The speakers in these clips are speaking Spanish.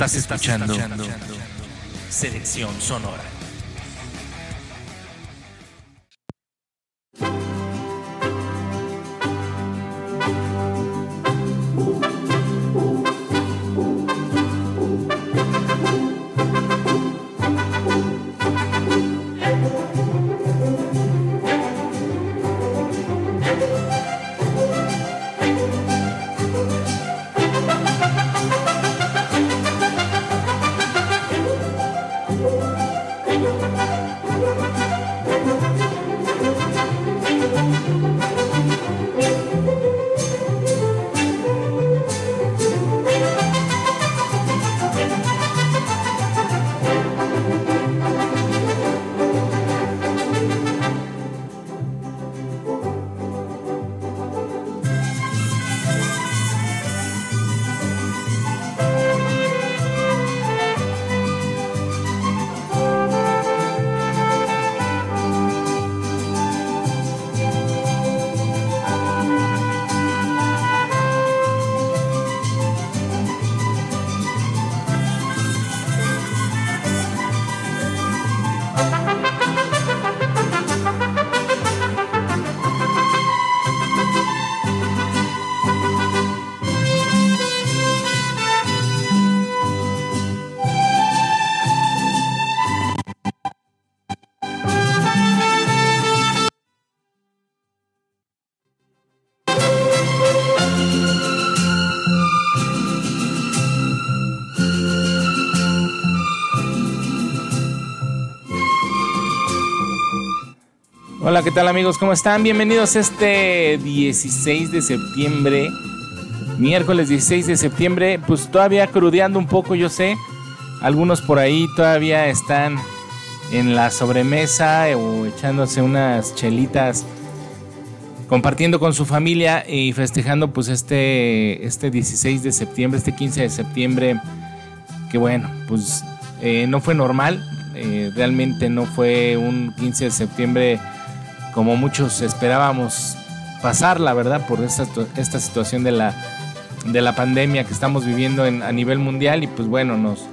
Estás escuchando Selección Sonora. Hola, ¿qué tal amigos? ¿Cómo están? Bienvenidos este 16 de septiembre, miércoles 16 de septiembre, pues todavía crudeando un poco, yo sé. Algunos por ahí todavía están en la sobremesa o echándose unas chelitas, compartiendo con su familia y festejando pues este, este 16 de septiembre, este 15 de septiembre, que bueno, pues eh, no fue normal, eh, realmente no fue un 15 de septiembre como muchos esperábamos pasar, la verdad, por esta, esta situación de la, de la pandemia que estamos viviendo en, a nivel mundial y pues bueno, nos,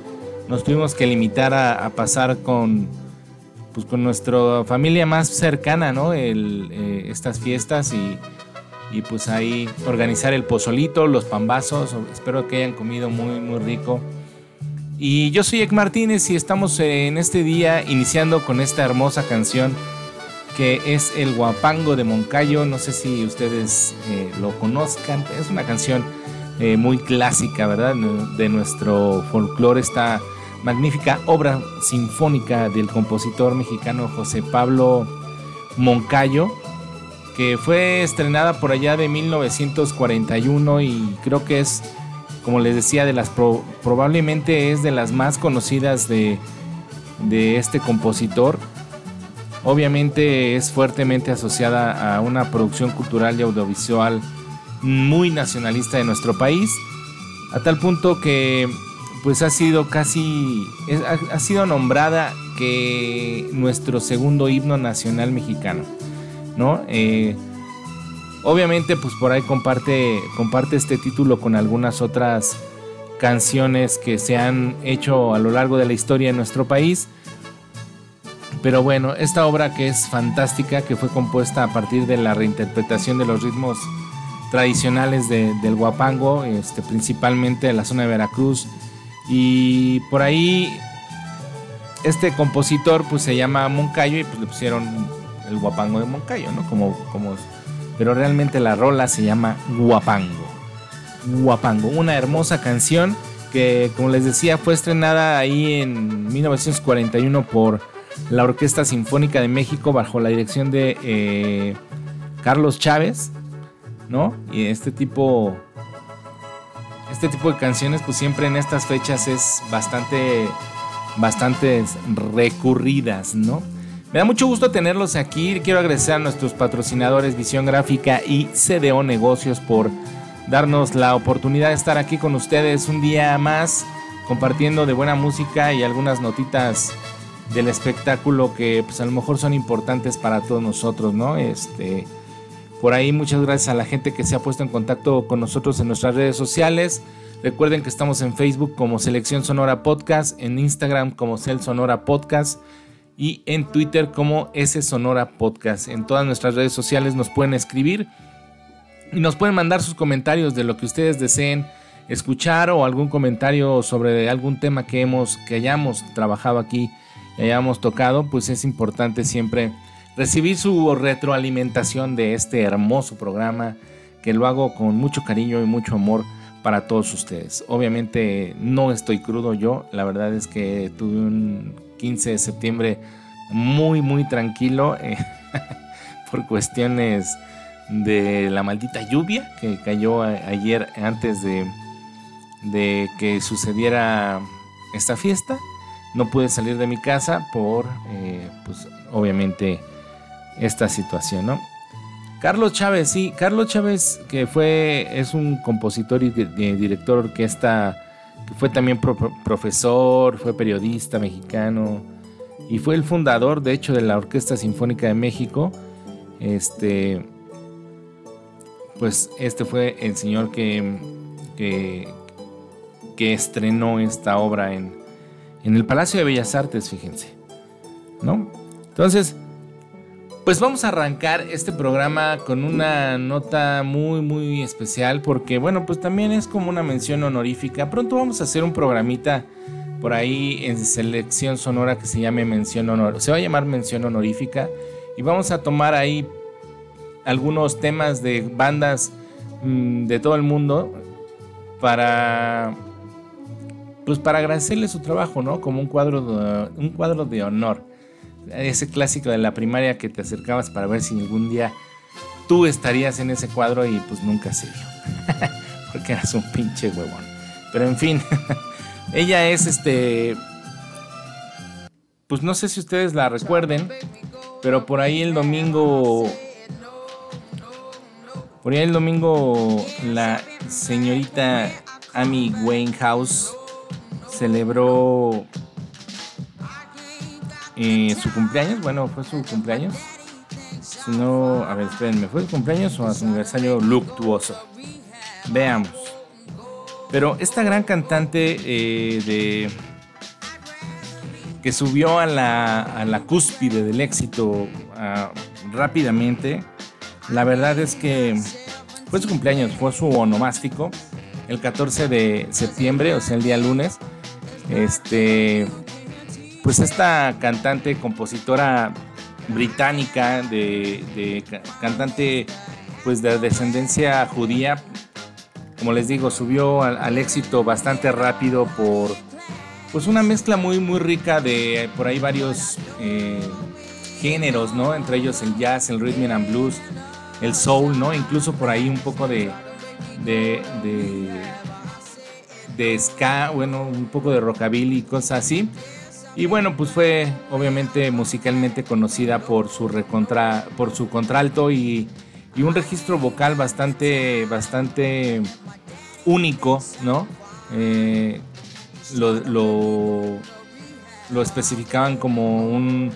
nos tuvimos que limitar a, pasar con, pues con nuestra familia más cercana, ¿no? El, eh, estas fiestas y, y, pues ahí organizar el pozolito, los pambazos, espero que hayan comido muy, muy rico. Y yo soy Ek Martínez y estamos en este día iniciando con esta hermosa canción que es el Guapango de Moncayo. No sé si ustedes eh, lo conozcan. Es una canción eh, muy clásica, ¿verdad? De nuestro folclore, esta magnífica obra sinfónica del compositor mexicano José Pablo Moncayo, que fue estrenada por allá de 1941 y creo que es, como les decía, de las probablemente es de las más conocidas de, de este compositor obviamente es fuertemente asociada a una producción cultural y audiovisual muy nacionalista de nuestro país, a tal punto que pues ha sido casi, ha, sido nombrada que nuestro segundo himno nacional mexicano, ¿no? Eh, obviamente pues por ahí comparte, comparte este título con algunas otras canciones que se han hecho a lo largo de la historia de nuestro país, pero bueno, esta obra que es fantástica, que fue compuesta a partir de la reinterpretación de los ritmos tradicionales del guapango, este, principalmente de la zona de Veracruz. Y por ahí este compositor pues se llama Moncayo y pues le pusieron el guapango de Moncayo, ¿no? Como, como, pero realmente la rola se llama Guapango. Guapango, una hermosa canción que como les decía fue estrenada ahí en 1941 por la Orquesta Sinfónica de México bajo la dirección de eh, Carlos Chávez, ¿no? Y este tipo, este tipo de canciones, pues siempre en estas fechas es bastante, bastante recurridas, ¿no? Me da mucho gusto tenerlos aquí. Quiero agradecer a nuestros patrocinadores Visión Gráfica y CDO Negocios por darnos la oportunidad de estar aquí con ustedes un día más compartiendo de buena música y algunas notitas del espectáculo que pues a lo mejor son importantes para todos nosotros, ¿no? Este, Por ahí muchas gracias a la gente que se ha puesto en contacto con nosotros en nuestras redes sociales. Recuerden que estamos en Facebook como Selección Sonora Podcast, en Instagram como Cel Sonora Podcast y en Twitter como S Sonora Podcast. En todas nuestras redes sociales nos pueden escribir y nos pueden mandar sus comentarios de lo que ustedes deseen escuchar o algún comentario sobre algún tema que hemos que hayamos trabajado aquí, hayamos tocado, pues es importante siempre recibir su retroalimentación de este hermoso programa que lo hago con mucho cariño y mucho amor para todos ustedes. Obviamente no estoy crudo yo, la verdad es que tuve un 15 de septiembre muy muy tranquilo eh, por cuestiones de la maldita lluvia que cayó ayer antes de, de que sucediera esta fiesta. No pude salir de mi casa por, eh, pues obviamente, esta situación, ¿no? Carlos Chávez, sí, Carlos Chávez, que fue, es un compositor y director de orquesta, que fue también profesor, fue periodista mexicano y fue el fundador, de hecho, de la Orquesta Sinfónica de México. Este, pues este fue el señor que, que, que estrenó esta obra en, en el Palacio de Bellas Artes, fíjense, ¿no? Entonces, pues vamos a arrancar este programa con una nota muy muy especial porque bueno, pues también es como una mención honorífica. Pronto vamos a hacer un programita por ahí en selección sonora que se llame mención honor, se va a llamar mención honorífica y vamos a tomar ahí algunos temas de bandas mm, de todo el mundo para pues para agradecerle su trabajo, ¿no? Como un cuadro de, un cuadro de honor ese clásico de la primaria que te acercabas para ver si algún día tú estarías en ese cuadro y pues nunca se dio. Porque eras un pinche huevón. Pero en fin, ella es este... Pues no sé si ustedes la recuerden, pero por ahí el domingo... Por ahí el domingo la señorita Amy Winehouse celebró eh, su cumpleaños, bueno, fue su cumpleaños. Si no, a ver, espérenme, ¿fue su cumpleaños o su aniversario luctuoso? Veamos. Pero esta gran cantante eh, de que subió a la, a la cúspide del éxito ah, rápidamente, la verdad es que fue su cumpleaños, fue su onomástico, el 14 de septiembre, o sea, el día lunes. Este, pues esta cantante, compositora británica, de, cantante pues de descendencia judía, como les digo, subió al, éxito bastante rápido por pues una mezcla muy muy rica de por ahí varios eh, géneros, ¿no? Entre ellos el jazz, el rhythm and blues, el soul, ¿no? Incluso por ahí un poco de de, de, de ska, bueno, un poco de rockabilly y cosas así. Y bueno, pues fue obviamente musicalmente conocida por su recontra, por su contralto y, un registro vocal bastante, bastante único, ¿no? Eh, lo, especificaban como un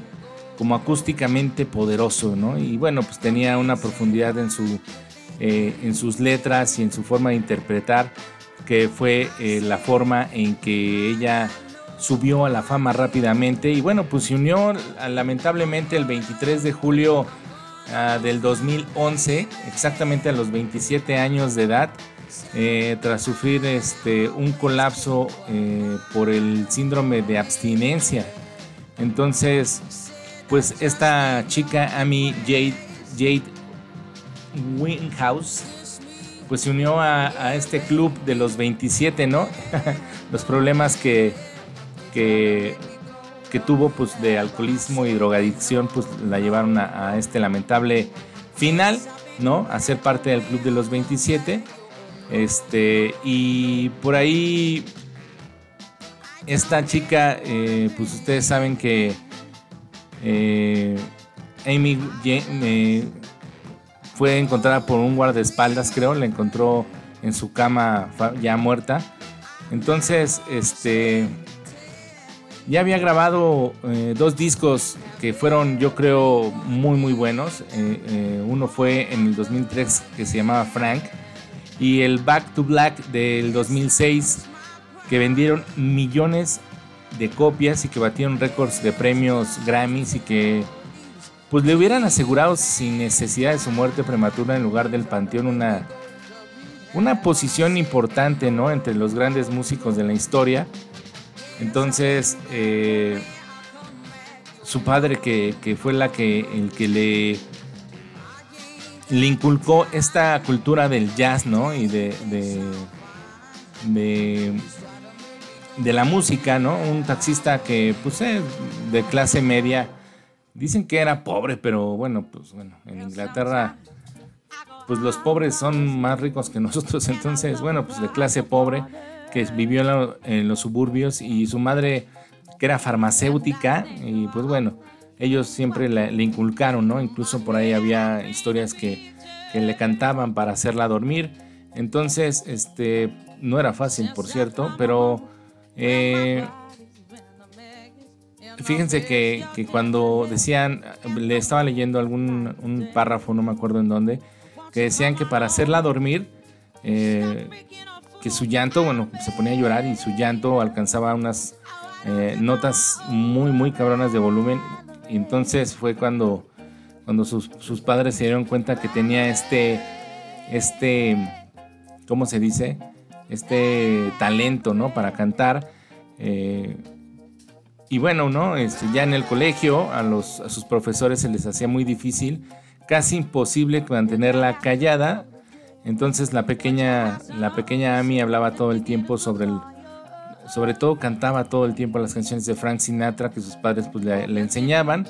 como acústicamente poderoso, ¿no? Y bueno, pues tenía una profundidad en su eh, en sus letras y en su forma de interpretar, que fue eh, la forma en que ella subió a la fama rápidamente y bueno, pues se unió lamentablemente el 23 de julio ah, del 2011, exactamente a los 27 años de edad, eh, tras sufrir este, un colapso eh, por el síndrome de abstinencia. Entonces, pues esta chica, Amy Jade, Jade Winghouse, pues se unió a, este club de los 27, ¿no? los problemas que que, que tuvo pues de alcoholismo y drogadicción pues la llevaron a, este lamentable final, ¿no? A ser parte del club de los 27. Este, y por ahí esta chica, eh, pues ustedes saben que eh, Amy eh, fue encontrada por un guardaespaldas, creo, la encontró en su cama ya muerta. Entonces, este, Ya había grabado eh, dos discos que fueron, yo creo, muy, muy buenos. Eh, eh, uno fue en el 2003 que se llamaba Frank y el Back to Black del 2006 que vendieron millones de copias y que batieron récords de premios Grammys y que pues le hubieran asegurado sin necesidad de su muerte prematura en lugar del panteón una, una posición importante ¿no? entre los grandes músicos de la historia. Entonces, eh, su padre que, fue la que, el que le, le inculcó esta cultura del jazz, ¿no? Y de, de, de, la música, ¿no? Un taxista que, pues, de clase media, dicen que era pobre, pero bueno, pues bueno, en Inglaterra pues los pobres son más ricos que nosotros, entonces, bueno, pues de clase pobre, que vivió en, los suburbios y su madre, que era farmacéutica, y pues bueno, ellos siempre le, inculcaron, ¿no? Incluso por ahí había historias que, le cantaban para hacerla dormir. Entonces, este, no era fácil, por cierto, pero eh, fíjense que, que, cuando decían, le estaba leyendo algún un párrafo, no me acuerdo en dónde, que decían que para hacerla dormir, eh, que su llanto, bueno, se ponía a llorar y su llanto alcanzaba unas eh, notas muy, muy cabronas de volumen. Y entonces fue cuando, cuando sus, padres se dieron cuenta que tenía este, este, ¿cómo se dice? Este talento, ¿no? Para cantar. Eh, y bueno, ¿no? Este, ya en el colegio a, los, sus profesores se les hacía muy difícil casi imposible mantenerla callada. Entonces la pequeña, la pequeña Amy hablaba todo el tiempo sobre el, sobre todo cantaba todo el tiempo las canciones de Frank Sinatra que sus padres pues, le, enseñaban.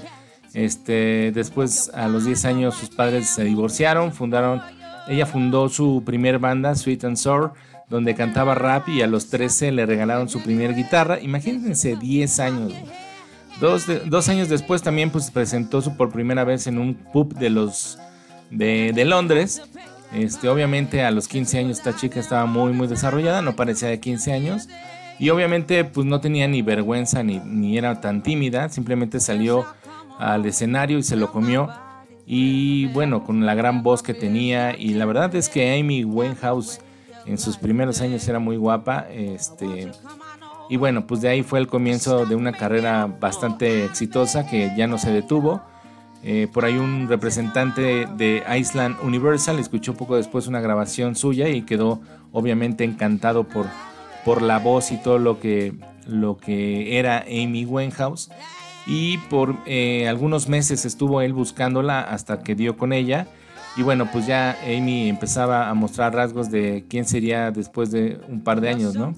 Este, después a los 10 años sus padres se divorciaron, fundaron, ella fundó su primer banda, Sweet and Sour, donde cantaba rap y a los 13 le regalaron su primer guitarra. Imagínense 10 años. Dos, años después también pues presentó su por primera vez en un pub de los de, Londres. Este, obviamente a los 15 años esta chica estaba muy muy desarrollada, no parecía de 15 años. Y obviamente pues no tenía ni vergüenza ni, ni era tan tímida, simplemente salió al escenario y se lo comió. Y bueno, con la gran voz que tenía. Y la verdad es que Amy Winehouse en sus primeros años era muy guapa. Este, y bueno, pues de ahí fue el comienzo de una carrera bastante exitosa que ya no se detuvo. Eh, por ahí un representante de Island Universal escuchó poco después una grabación suya y quedó obviamente encantado por, por la voz y todo lo que, lo que era Amy Winehouse. Y por eh, algunos meses estuvo él buscándola hasta que dio con ella. Y bueno, pues ya Amy empezaba a mostrar rasgos de quién sería después de un par de años, ¿no?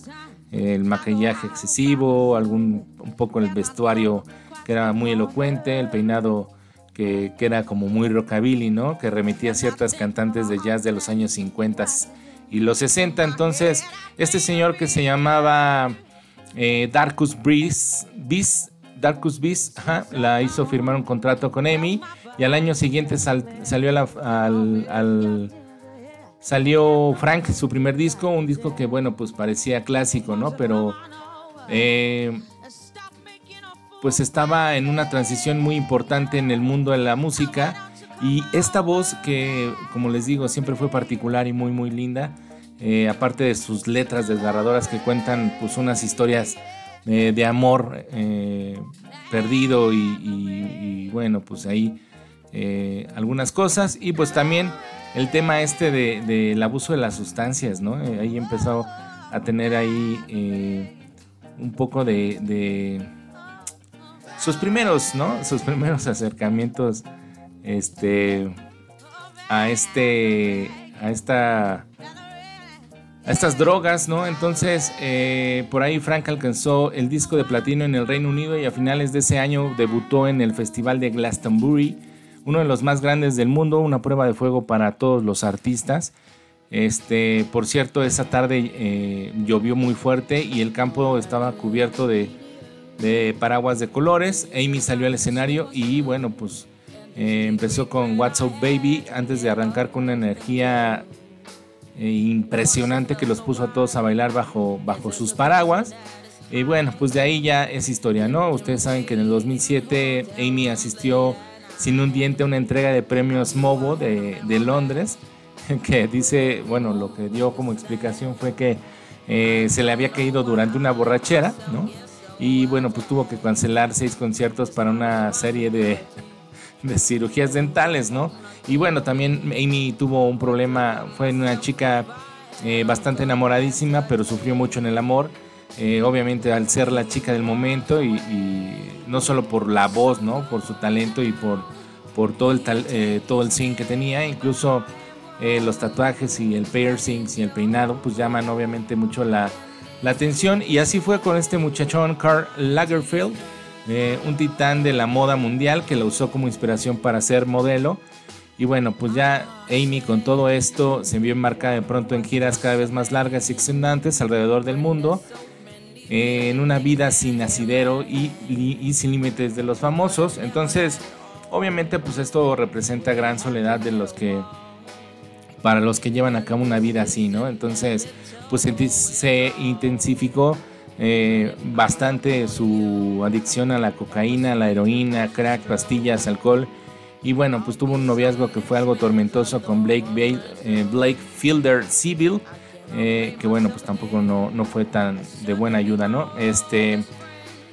el maquillaje excesivo, algún un poco el vestuario que era muy elocuente, el peinado que, era como muy rockabilly, ¿no? Que remitía a ciertas cantantes de jazz de los años 50 y los 60. Entonces, este señor que se llamaba eh, Darkus Breeze, Darkus Beast, la hizo firmar un contrato con Emi y al año siguiente salió al Salió Frank, su primer disco, un disco que, bueno, pues parecía clásico, ¿no? Pero, eh, pues estaba en una transición muy importante en el mundo de la música. Y esta voz que, como les digo, siempre fue particular y muy, muy linda. Eh, aparte de sus letras desgarradoras que cuentan, pues, unas historias eh, de amor perdido y, y, bueno, pues ahí algunas cosas. Y pues también el tema este del de, abuso de las sustancias, ¿no? Eh, ahí empezó a tener ahí eh, un poco de, sus primeros, ¿no? Sus primeros acercamientos este, a este, a esta, a estas drogas, ¿no? Entonces, eh, por ahí Frank alcanzó el disco de platino en el Reino Unido y a finales de ese año debutó en el Festival de Glastonbury uno de los más grandes del mundo, una prueba de fuego para todos los artistas. Este, por cierto, esa tarde eh, llovió muy fuerte y el campo estaba cubierto de, paraguas de colores. Amy salió al escenario y bueno, pues eh, empezó con What's Up Baby antes de arrancar con una energía eh, impresionante que los puso a todos a bailar bajo, bajo sus paraguas. Y bueno, pues de ahí ya es historia, ¿no? Ustedes saben que en el 2007 Amy asistió sin un diente una entrega de premios Movo de, de Londres, que dice, bueno, lo que dio como explicación fue que eh, se le había caído durante una borrachera, ¿no? Y bueno, pues tuvo que cancelar seis conciertos para una serie de, de cirugías dentales, ¿no? Y bueno, también Amy tuvo un problema, fue una chica eh, bastante enamoradísima, pero sufrió mucho en el amor. Eh, obviamente al ser la chica del momento y, no solo por la voz, ¿no? Por su talento y por, por todo el, tal, todo el scene que tenía, incluso eh, los tatuajes y el piercings y el peinado pues llaman obviamente mucho la, atención y así fue con este muchachón Karl Lagerfeld, eh, un titán de la moda mundial que lo usó como inspiración para ser modelo. Y bueno, pues ya Amy con todo esto se vio enmarcada de pronto en giras cada vez más largas y extenuantes alrededor del mundo, en una vida sin asidero y, sin límites de los famosos. Entonces, obviamente pues esto representa gran soledad de los que para los que llevan a cabo una vida así, ¿no? Entonces, pues se intensificó eh, bastante su adicción a la cocaína, a la heroína, crack, pastillas, alcohol. Y bueno, pues tuvo un noviazgo que fue algo tormentoso con Blake, eh, Blake Fielder Civil, eh, que bueno, pues tampoco no, no, fue tan de buena ayuda, ¿no? Este,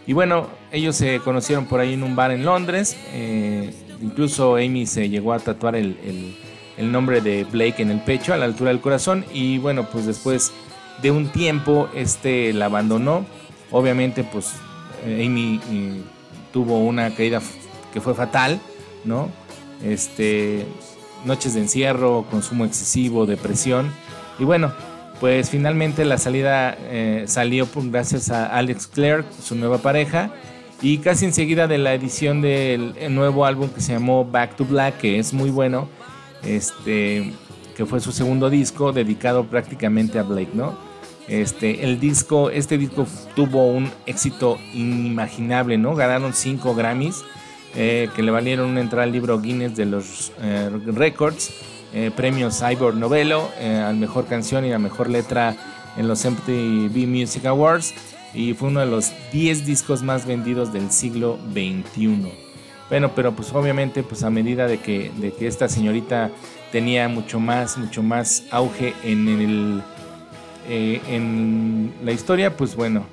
y bueno, ellos se conocieron por ahí en un bar en Londres. incluso Amy se llegó a tatuar el el nombre de Blake en el pecho a la altura del corazón y bueno pues después de un tiempo este la abandonó obviamente pues eh, Amy eh, tuvo una caída que fue fatal no este noches de encierro consumo excesivo depresión y bueno pues finalmente la salida eh, salió gracias a Alex Clark su nueva pareja y casi enseguida de la edición del nuevo álbum que se llamó Back to Black que es muy bueno este, que fue su segundo disco dedicado prácticamente a Blake, ¿no? Este, el disco, este disco tuvo un éxito inimaginable, ¿no? Ganaron cinco Grammys eh, que le valieron una entrada al libro Guinness de los eh, Records, eh, premios Cyborg Novelo al mejor canción y a mejor letra en los MTV Music Awards y fue uno de los 10 discos más vendidos del siglo XXI. Bueno, pero pues obviamente pues a medida de que, de que esta señorita tenía mucho más, mucho más auge en el eh, en la historia, pues bueno,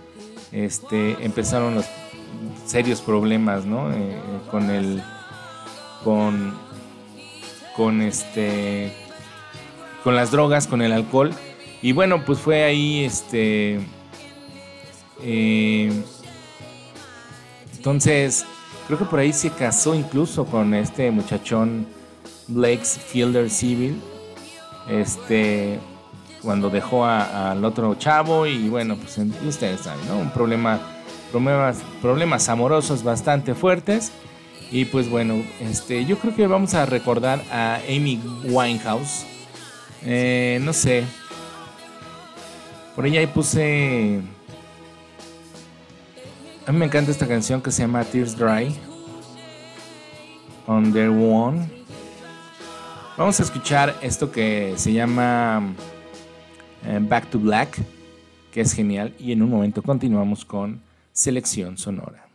este empezaron los serios problemas, ¿no? Eh, con el con con este con las drogas, con el alcohol y bueno, pues fue ahí este eh, entonces Creo que por ahí se casó incluso con este muchachón Blake's Fielder Civil. Este, cuando dejó al otro chavo y bueno, pues ustedes saben, ¿no? Un problema, problemas, problemas amorosos bastante fuertes. Y pues bueno, este, yo creo que vamos a recordar a Amy Winehouse. Eh, no sé. Por ahí ahí puse a mí me encanta esta canción que se llama Tears Dry. On the One. Vamos a escuchar esto que se llama eh, Back to Black, que es genial. Y en un momento continuamos con Selección Sonora.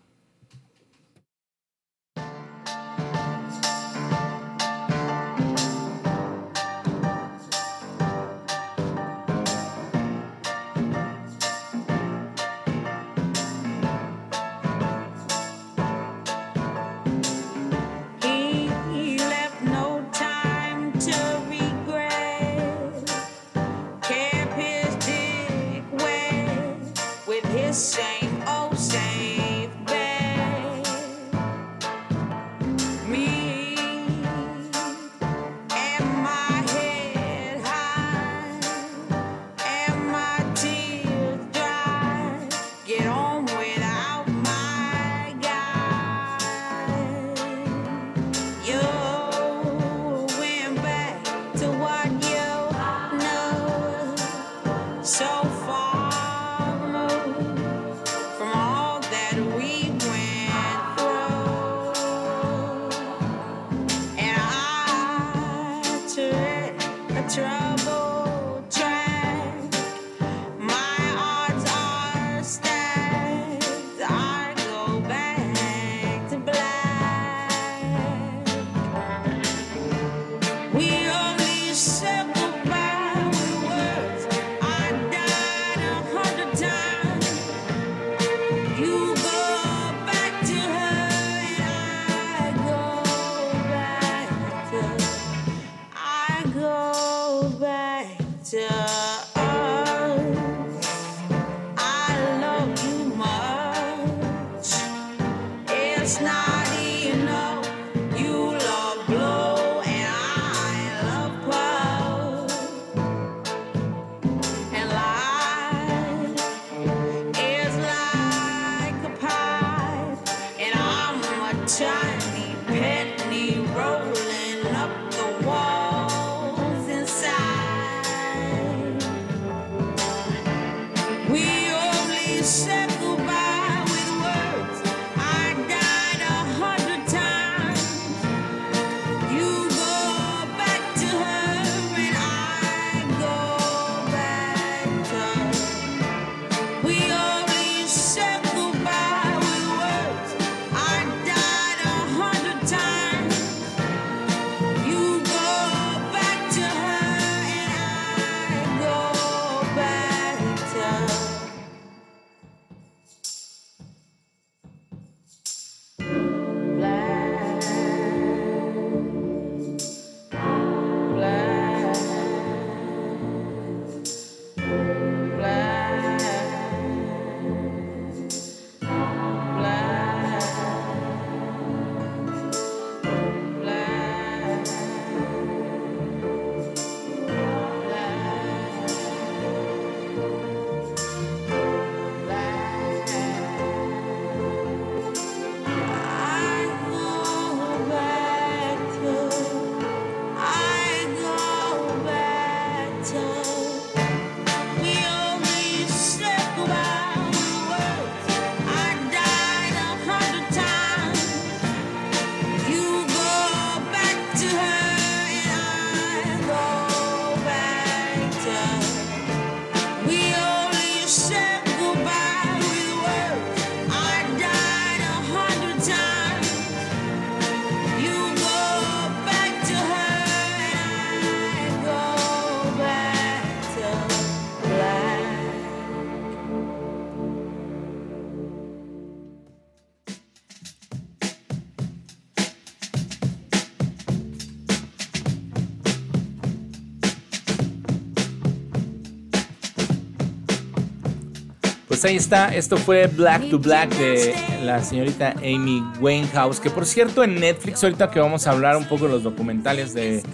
Pues ahí está, esto fue Black to Black de la señorita Amy Winehouse, que por cierto en Netflix, ahorita que vamos a hablar un poco de los documentales de,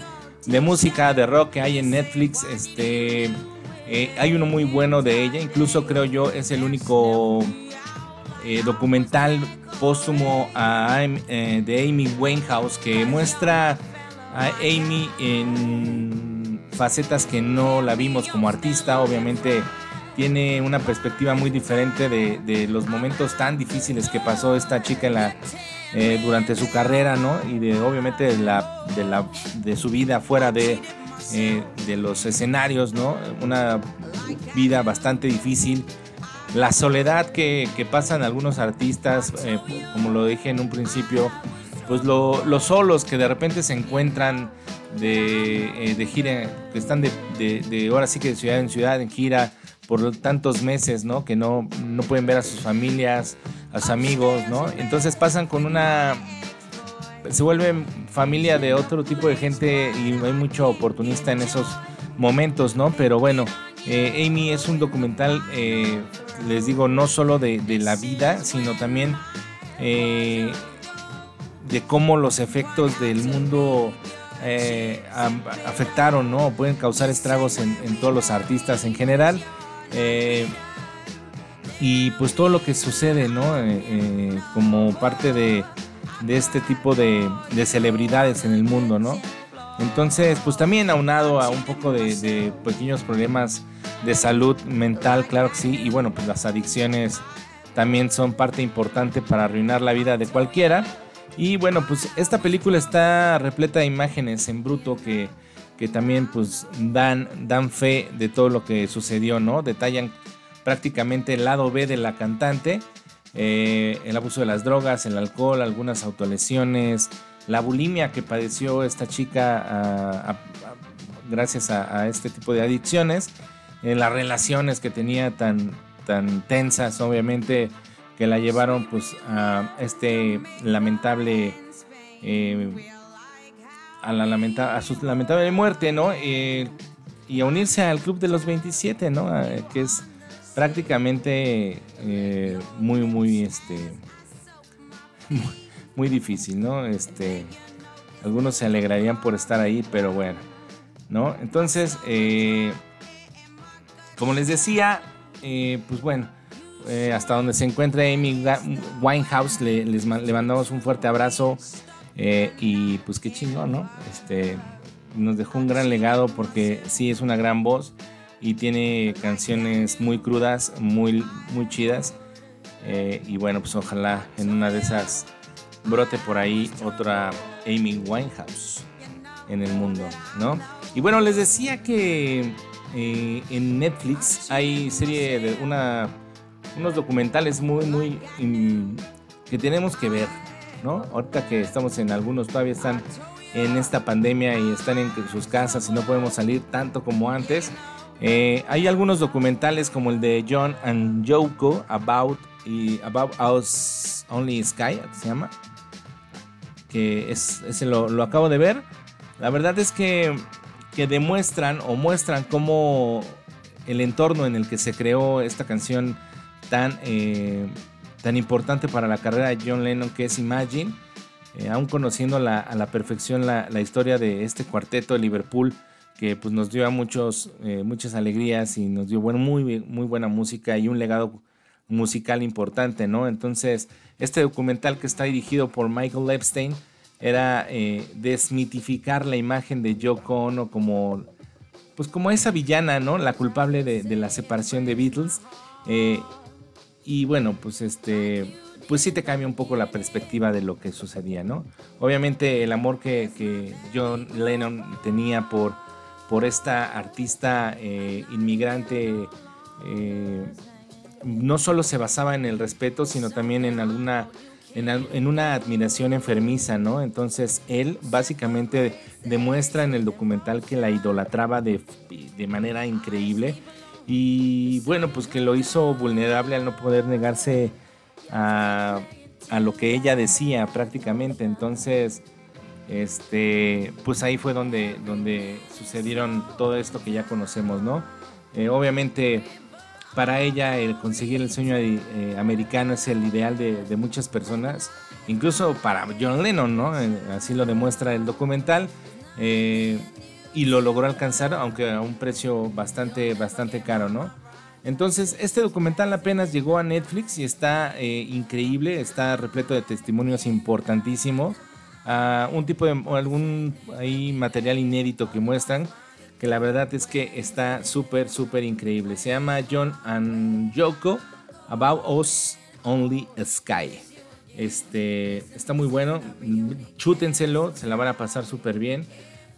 música, de rock que hay en Netflix, este, eh, hay uno muy bueno de ella, incluso creo yo es el único eh, documental póstumo eh, de Amy Winehouse que muestra a Amy en facetas que no la vimos como artista, obviamente tiene una perspectiva muy diferente de, los momentos tan difíciles que pasó esta chica eh, durante su carrera, ¿no? Y de obviamente de, su vida fuera de, eh, de los escenarios, ¿no? Una vida bastante difícil. La soledad que, pasan algunos artistas, eh, como lo dije en un principio, pues los solos que de repente se encuentran de, gira, que están de, ahora sí que de ciudad en ciudad, en gira, por tantos meses, ¿no? Que no, no pueden ver a sus familias, a sus amigos, ¿no? Entonces pasan con una... Se vuelven familia de otro tipo de gente y hay mucho oportunista en esos momentos, ¿no? Pero bueno, eh, Amy es un documental, eh, les digo, no solo de, la vida, sino también eh, de cómo los efectos del mundo afectaron, ¿no? Pueden causar estragos en, en, todos los artistas en general. Eh, y pues todo lo que sucede, ¿no? Eh, eh, como parte de, este tipo de, celebridades en el mundo, ¿no? Entonces, pues también aunado a un poco de, pequeños problemas de salud mental, claro que sí, y bueno, pues las adicciones también son parte importante para arruinar la vida de cualquiera. Y bueno, pues esta película está repleta de imágenes en bruto que que también pues dan, dan fe de todo lo que sucedió, ¿no? Detallan prácticamente el lado B de la cantante, eh, el abuso de las drogas, el alcohol, algunas autolesiones, la bulimia que padeció esta chica gracias a, este tipo de adicciones, eh, las relaciones que tenía tan, tan tensas, obviamente, que la llevaron pues a este lamentable... Eh, a, la lamenta a su lamentable muerte, ¿no? Eh, y a unirse al Club de los 27, ¿no? que es prácticamente eh, muy, muy, este, muy, difícil, ¿no? Este, algunos se alegrarían por estar ahí, pero bueno, ¿no? Entonces, eh, como les decía, pues bueno, hasta donde se encuentra Amy Winehouse, le, les, le mandamos un fuerte abrazo eh, y pues qué chingón, ¿no? Este, nos dejó un gran legado porque sí es una gran voz. y tiene canciones muy crudas, muy, muy chidas. Eh, y bueno, pues ojalá en una de esas brote por ahí otra Amy Winehouse en el mundo, ¿no? Y bueno, les decía que eh, en Netflix hay serie de una, unos documentales muy, muy que tenemos que ver, ¿no? Ahorita que estamos en algunos, todavía están en esta pandemia y están en sus casas y no podemos salir tanto como antes. Eh, hay algunos documentales como el de John and Yoko About, y About Us Only Sky, se llama. Que es, lo, lo, acabo de ver. La verdad es que, que demuestran o muestran cómo el entorno en el que se creó esta canción tan, eh, tan importante para la carrera de John Lennon, que es Imagine, eh, aún conociendo a la perfección la, la, historia de este cuarteto de Liverpool, que pues, nos dio a muchos, eh, muchas alegrías y nos dio bueno, muy, muy buena música y un legado musical importante, ¿no? Entonces, este documental que está dirigido por Michael Epstein era eh, desmitificar la imagen de Yoko Ono como, pues como esa villana, ¿no? La culpable de, la separación de Beatles. Y bueno, pues este, pues sí te cambia un poco la perspectiva de lo que sucedía, ¿no? Obviamente el amor que, John Lennon tenía por por esta artista eh, inmigrante eh, no solo se basaba en el respeto, sino también en alguna en, una admiración enfermiza, ¿no? Entonces él básicamente demuestra en el documental que la idolatraba de, manera increíble y bueno, pues que lo hizo vulnerable al no poder negarse a, a lo que ella decía prácticamente. Entonces, este, pues ahí fue donde, donde sucedieron todo esto que ya conocemos, ¿no? Eh, obviamente para ella el conseguir el sueño eh, americano es el ideal de, muchas personas, incluso para John Lennon, ¿no? Eh, así lo demuestra el documental. Y lo logró alcanzar, aunque a un precio bastante, bastante caro, ¿no? Entonces, este documental apenas llegó a Netflix y está increíble, está repleto de testimonios importantísimos. Un tipo de algún ahí material inédito que muestran que la verdad es que está súper súper increíble. Se llama John and Yoko About Us Only Sky. Este está muy bueno chútenselo se la van a pasar súper bien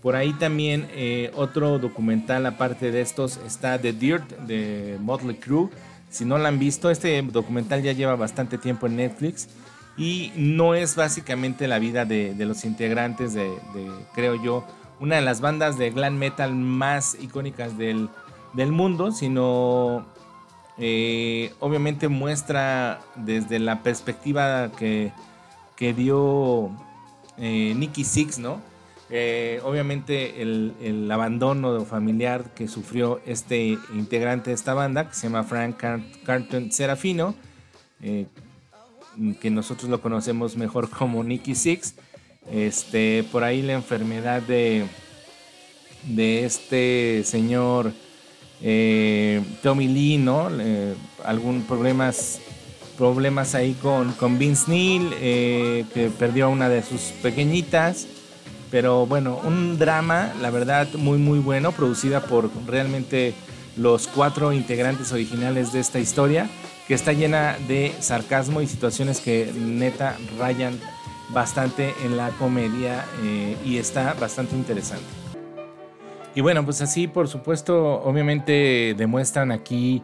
por ahí también eh, otro documental aparte de estos está The Dirt de Motley Crue si no lo han visto este documental ya lleva bastante tiempo en Netflix y no es básicamente la vida de, los integrantes de, creo yo, una de las bandas de glam metal más icónicas del, mundo, sino eh, obviamente muestra desde la perspectiva que, dio eh, Nicky Six, ¿no? Eh, obviamente el, abandono familiar que sufrió este integrante de esta banda, que se llama Frank Carton Serafino, que nosotros lo conocemos mejor como Nicky Six. Este, por ahí la enfermedad de, de este señor eh, Tommy Lee, ¿no? algún problemas, problemas ahí con, con Vince Neil, eh, que perdió a una de sus pequeñitas. Pero bueno, un drama, la verdad, muy muy bueno, producida por realmente los cuatro integrantes originales de esta historia que está llena de sarcasmo y situaciones que neta rayan bastante en la comedia eh, y está bastante interesante. Y bueno, pues así por supuesto, obviamente demuestran aquí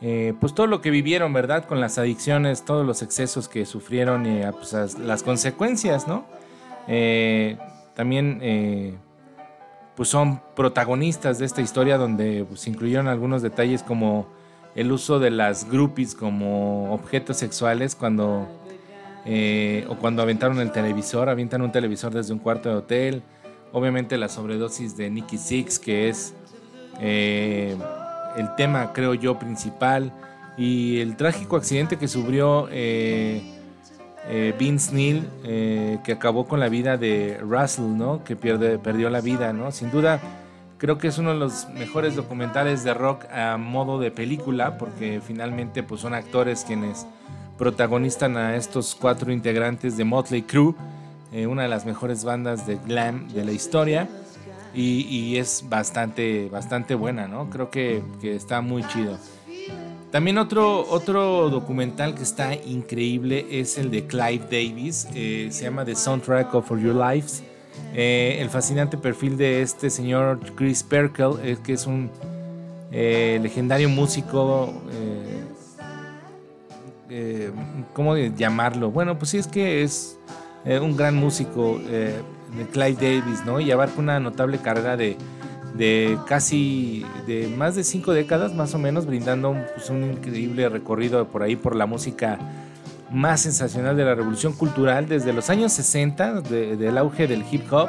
eh, pues todo lo que vivieron, ¿verdad? Con las adicciones, todos los excesos que sufrieron y ah, pues, las consecuencias, ¿no? Eh, también pues son protagonistas de esta historia donde pues, incluyeron algunos detalles como el uso de las groupies como objetos sexuales cuando eh, o cuando aventaron el televisor, avientan un televisor desde un cuarto de hotel. Obviamente la sobredosis de Nicky Six, que es eh, el tema, creo yo, principal. Y el trágico accidente que sufrió eh, Vince Neil, que acabó con la vida de Russell, ¿no? Que pierde, perdió la vida, ¿no? Sin duda Creo que es uno de los mejores documentales de rock a modo de película, porque finalmente pues, son actores quienes protagonizan a estos cuatro integrantes de Motley Crue, eh, una de las mejores bandas de glam de la historia. y, es bastante, bastante buena, ¿no? Creo que, está muy chido. También otro, otro documental que está increíble es el de Clive Davis, eh, se llama The Soundtrack of Your Lives. Eh, el fascinante perfil de este señor Chris Perkel, es que es un eh, legendario músico, ¿cómo llamarlo? Bueno, pues sí es que es un gran músico de Clive Davis, ¿no? Y abarca una notable carrera de, de casi de más de cinco décadas más o menos, brindando pues, un increíble recorrido por ahí por la música más sensacional de la revolución cultural desde los años 60, del auge del hip hop,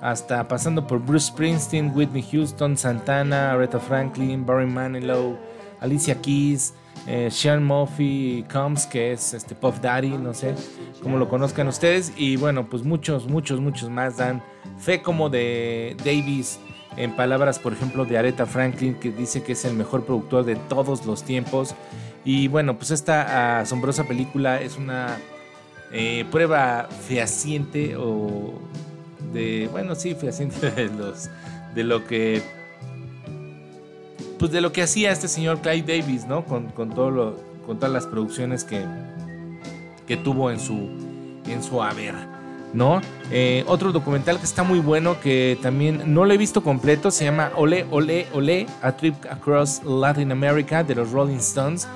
hasta pasando por Bruce Springsteen, Whitney Houston, Santana, Aretha Franklin, Barry Manilow, Alicia Keys, eh, Sean Murphy Combs, que es este Puff Daddy, no sé cómo lo conozcan ustedes. Y bueno, pues muchos, muchos, muchos más dan fe como de Davis. En palabras, por ejemplo, de Aretha Franklin, que dice que es el mejor productor de todos los tiempos. Y bueno, pues esta asombrosa película es una eh, prueba fehaciente o de, bueno, sí, fehaciente de, los, de lo que pues de lo que hacía este señor Clyde Davis, ¿no? Con, con, todo lo, con todas las producciones que, que tuvo en su, en su haber, ¿no? Eh, otro documental que está muy bueno, que también no lo he visto completo, se llama Ole, Ole, Ole, A Trip Across Latin America de los Rolling Stones,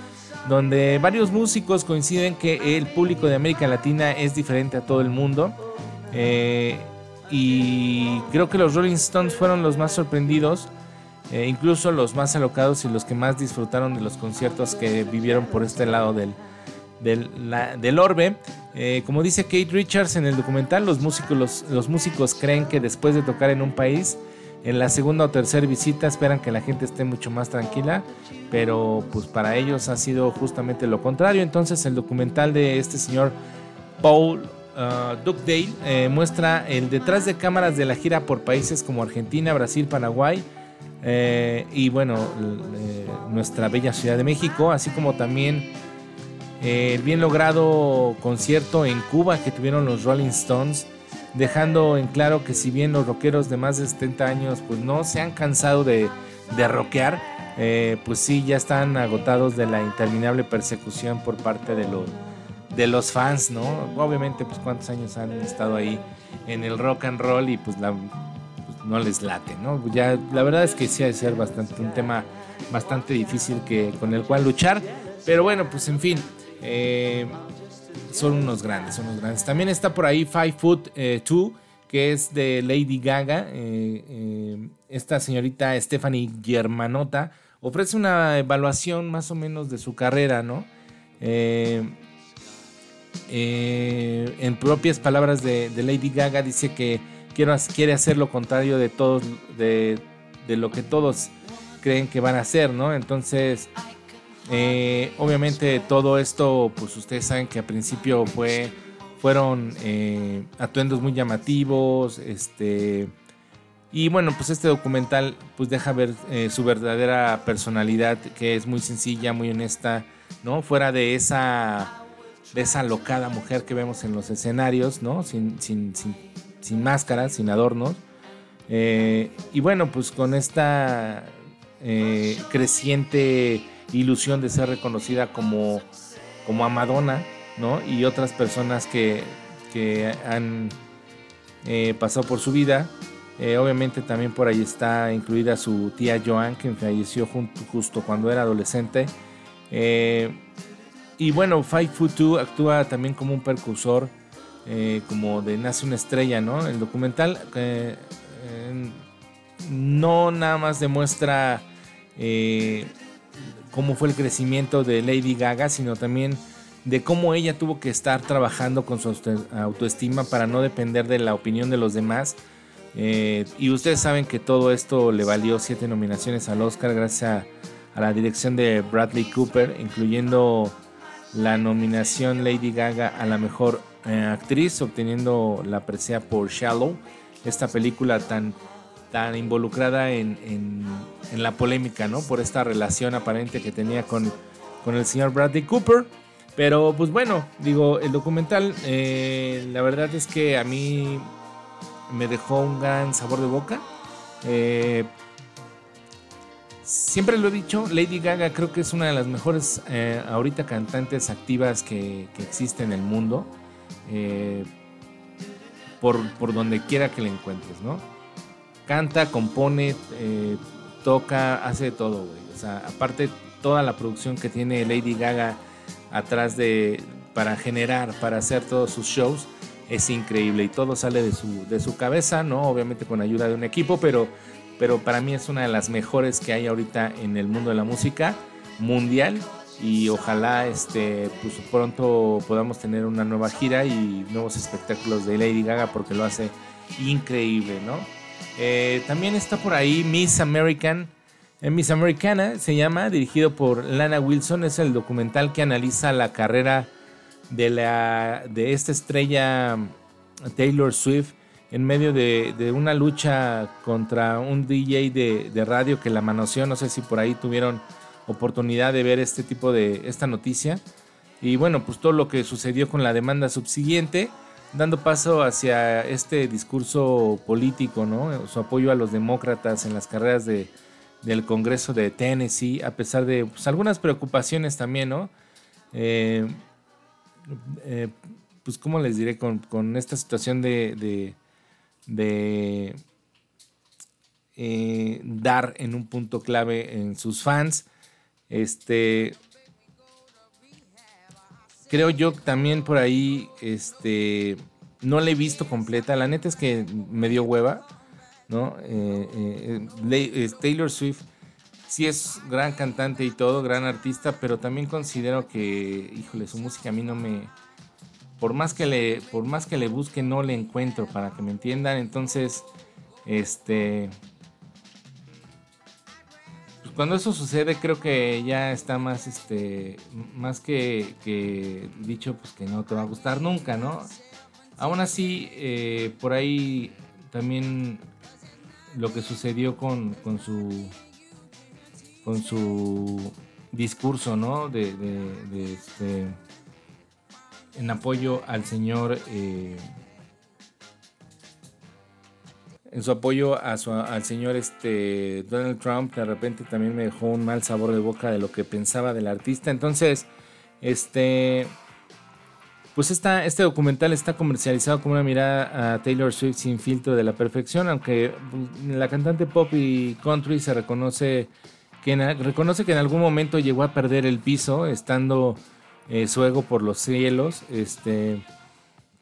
donde varios músicos coinciden que el público de América Latina es diferente a todo el mundo. Eh, y creo que los Rolling Stones fueron los más sorprendidos eh, incluso los más alocados y los que más disfrutaron de los conciertos que vivieron por este lado del, del, orbe. Eh, como dice Kate Richards en el documental, los músicos, los, músicos creen que después de tocar en un país, en la segunda o tercera visita esperan que la gente esté mucho más tranquila, pero pues para ellos ha sido justamente lo contrario. Entonces el documental de este señor Paul uh, Dugdale eh, muestra el detrás de cámaras de la gira por países como Argentina, Brasil, Paraguay, eh, y bueno, nuestra bella Ciudad de México, así como también el bien logrado concierto en Cuba que tuvieron los Rolling Stones, dejando en claro que si bien los rockeros de más de 70 años pues no se han cansado de, de rockear, eh, pues sí ya están agotados de la interminable persecución por parte de los de los fans, ¿no? Obviamente, pues cuántos años han estado ahí en el rock and roll y pues la no les late, ¿no? Ya la verdad es que sí ha de ser bastante un tema bastante difícil que con el cual luchar, pero bueno, pues en fin, eh, son unos grandes, son unos grandes. También está por ahí Five Foot 2, eh, que es de Lady Gaga. Eh, esta señorita Stephanie Germanota ofrece una evaluación más o menos de su carrera, ¿no? en propias palabras de Lady Gaga dice que quiere hacer lo contrario de todos, de, lo que todos creen que van a hacer, ¿no? Entonces, eh, obviamente todo esto, pues ustedes saben que al principio fue, fueron eh, atuendos muy llamativos, este, y bueno, pues este documental, pues deja ver eh, su verdadera personalidad, que es muy sencilla, muy honesta, ¿no? Fuera de esa, de esa locada mujer que vemos en los escenarios, ¿no? Sin, sin, sin máscaras, sin adornos. Y bueno, pues con esta creciente ilusión de ser reconocida como, como a Madonna, ¿no? Y otras personas que, han eh, pasado por su vida. obviamente también por ahí está incluida su tía Joan, que falleció justo cuando era adolescente. y bueno, Five Foot Two actúa también como un percursor eh, como de Nace una estrella, ¿no? El documental eh, no nada más demuestra eh, cómo fue el crecimiento de Lady Gaga, sino también de cómo ella tuvo que estar trabajando con su autoestima para no depender de la opinión de los demás. y ustedes saben que todo esto le valió siete nominaciones al Oscar gracias a la dirección de Bradley Cooper, incluyendo la nominación Lady Gaga a la mejor eh, actriz, obteniendo la presea por Shallow, esta película tan, tan involucrada en, la polémica, ¿no? Por esta relación aparente que tenía con, con el señor Bradley Cooper. Pero pues bueno, digo, el documental, eh, la verdad es que a mí me dejó un gran sabor de boca. Eh, siempre lo he dicho, Lady Gaga creo que es una de las mejores eh, ahorita cantantes activas que, existe en el mundo. Por, por, donde quiera que la encuentres, ¿no? Canta, compone, toca, hace todo, güey. O sea, aparte toda la producción que tiene Lady Gaga atrás de para generar, para hacer todos sus shows, es increíble y todo sale de su, de su cabeza, ¿no? Obviamente con ayuda de un equipo, pero, pero para mí es una de las mejores que hay ahorita en el mundo de la música mundial y ojalá este, pues pronto podamos tener una nueva gira y nuevos espectáculos de Lady Gaga porque lo hace increíble, ¿no? Eh, también está por ahí Miss American. Eh, Miss Americana se llama, dirigido por Lana Wilson, es el documental que analiza la carrera de, la, de esta estrella Taylor Swift en medio de, una lucha contra un DJ de, radio que la manoseó. No sé si por ahí tuvieron oportunidad de ver este tipo de esta noticia. Y bueno, pues todo lo que sucedió con la demanda subsiguiente, dando paso hacia este discurso político, ¿no? Su apoyo a los demócratas en las carreras de, del Congreso de Tennessee, a pesar de pues, algunas preocupaciones también, ¿no? Eh, eh, pues, ¿cómo les diré? Con, esta situación de, de, eh, dar en un punto clave en sus fans. Este. Creo yo también por ahí. Este. No la he visto completa. La neta es que me dio hueva. ¿No? Eh, Taylor Swift sí es gran cantante y todo, gran artista, pero también considero que, híjole, su música a mí no me... Por más que le, por más que le busque, no le encuentro, para que me entiendan. Entonces, este... Cuando eso sucede, creo que ya está más, este, más que, que dicho, pues que no te va a gustar nunca, ¿no? Aún así, eh, por ahí también lo que sucedió con, con su con su discurso, ¿no? De, este, en apoyo al señor, eh, en su apoyo a al señor este, Donald Trump, que de repente también me dejó un mal sabor de boca de lo que pensaba del artista. Entonces, este, pues esta, este documental está comercializado como una mirada a Taylor Swift sin filtro de la perfección, aunque pues, la cantante pop y country se reconoce que reconoce que en algún momento llegó a perder el piso estando eh, su ego por los cielos. Este,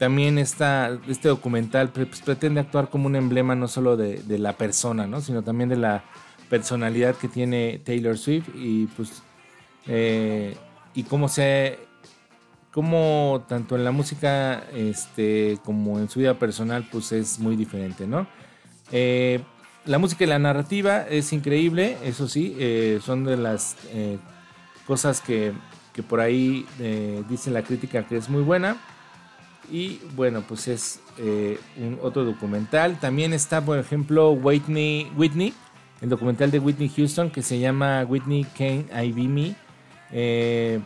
también está, este documental pues, pretende actuar como un emblema no solo de, la persona, ¿no? sino también de la personalidad que tiene Taylor Swift y pues eh, y cómo se cómo tanto en la música este como en su vida personal pues es muy diferente no eh, la música y la narrativa es increíble, eso sí, eh, son de las cosas que, por ahí dice la crítica que es muy buena. Y bueno, pues es un otro documental. También está, por ejemplo, Whitney, Whitney, el documental de Whitney Houston que se llama Whitney Kane I Be Me.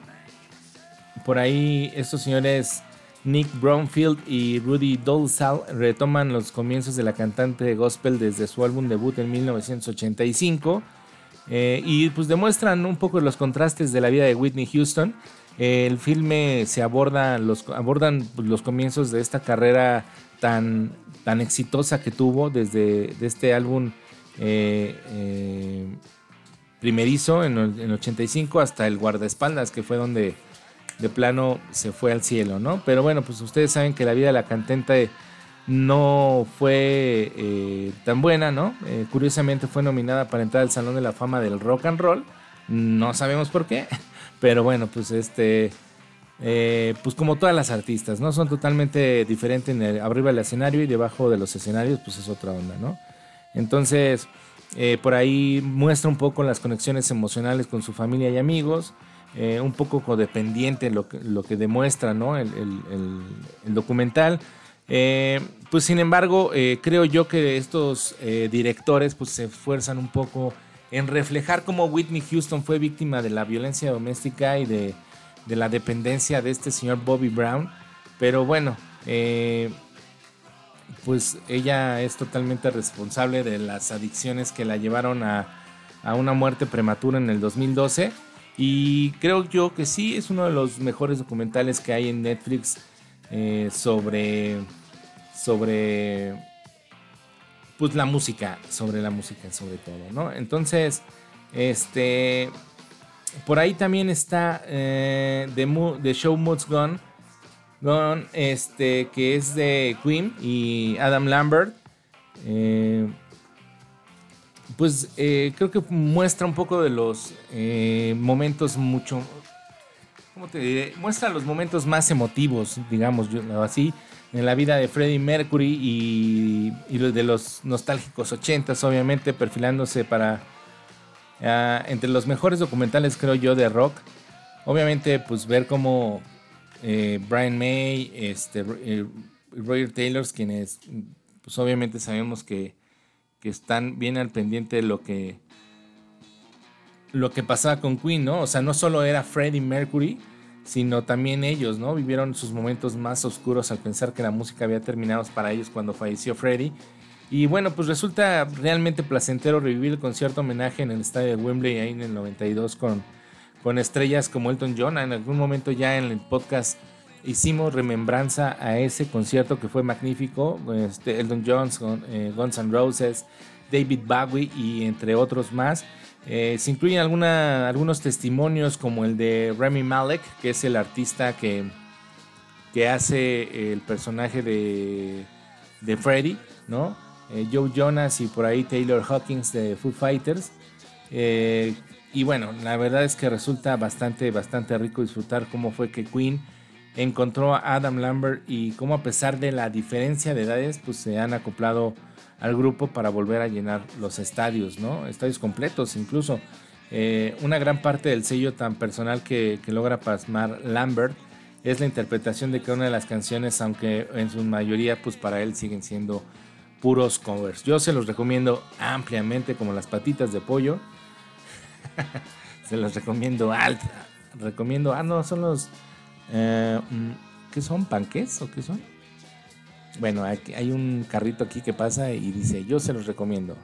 por ahí estos señores Nick Brownfield y Rudy Dolezal retoman los comienzos de la cantante de gospel desde su álbum debut en 1985 eh, y pues demuestran un poco los contrastes de la vida de Whitney Houston. El filme se aborda los, abordan los comienzos de esta carrera tan, tan exitosa que tuvo desde este álbum eh, eh, primerizo en el 85 hasta el guardaespaldas que fue donde de plano se fue al cielo, ¿no? Pero bueno, pues ustedes saben que la vida de la cantante no fue eh, tan buena, ¿no? Eh, curiosamente fue nominada para entrar al Salón de la Fama del Rock and Roll. No sabemos por qué, pero bueno, pues este, eh, pues como todas las artistas, ¿no? Son totalmente diferentes en el, arriba del escenario y debajo de los escenarios, pues es otra onda, ¿no? Entonces, por ahí muestra un poco las conexiones emocionales con su familia y amigos. Eh, un poco codependiente lo que, lo que demuestra ¿no? el, documental. Eh, pues sin embargo, eh, creo yo que estos directores pues, se esfuerzan un poco en reflejar cómo Whitney Houston fue víctima de la violencia doméstica y de, de la dependencia de este señor Bobby Brown. Pero bueno, pues ella es totalmente responsable de las adicciones que la llevaron a, a una muerte prematura en el 2012. Y creo yo que sí, es uno de los mejores documentales que hay en Netflix eh, sobre, sobre, pues la música, sobre la música sobre todo, ¿no? Entonces, este, por ahí también está eh, The, Show Mood's Gone, Gone, este, que es de Queen y Adam Lambert. Eh, pues eh, creo que muestra un poco de los eh, momentos mucho, ¿cómo te diré? Muestra los momentos más emotivos, digamos, así, en la vida de Freddie Mercury y, y de los nostálgicos ochentas, obviamente, perfilándose para ah, entre los mejores documentales, creo yo, de rock. Obviamente, pues ver cómo eh, Brian May, este, Roger Taylor, quienes, pues obviamente sabemos que que están bien al pendiente de lo que lo que pasaba con Queen, ¿no? O sea, no solo era Freddie Mercury, sino también ellos, ¿no? Vivieron sus momentos más oscuros al pensar que la música había terminado para ellos cuando falleció Freddie. Y bueno, pues resulta realmente placentero revivir el concierto homenaje en el estadio de Wembley ahí en el 92 con, con estrellas como Elton John. En algún momento ya en el podcast hicimos remembranza a ese concierto que fue magnífico. Este, Elton John, eh, Guns N' Roses, David Bowie y entre otros más. Eh, se incluyen algunos testimonios como el de Remy Malek, que es el artista que, que hace el personaje de, de Freddy, ¿no? Eh, Joe Jonas y por ahí Taylor Hawkins de Foo Fighters. y bueno, la verdad es que resulta bastante, bastante rico disfrutar cómo fue que Queen encontró a Adam Lambert y cómo a pesar de la diferencia de edades, pues se han acoplado al grupo para volver a llenar los estadios, ¿no? Estadios completos incluso. Eh, una gran parte del sello tan personal que, logra pasmar Lambert es la interpretación de cada una de las canciones, aunque en su mayoría, pues para él siguen siendo puros covers. Yo se los recomiendo ampliamente, como las patitas de pollo. se los recomiendo alta. Recomiendo, ah, no, son los eh, mm, ¿Qué son? ¿Panques o qué son? Bueno, hay, un carrito aquí que pasa y dice, yo se los recomiendo.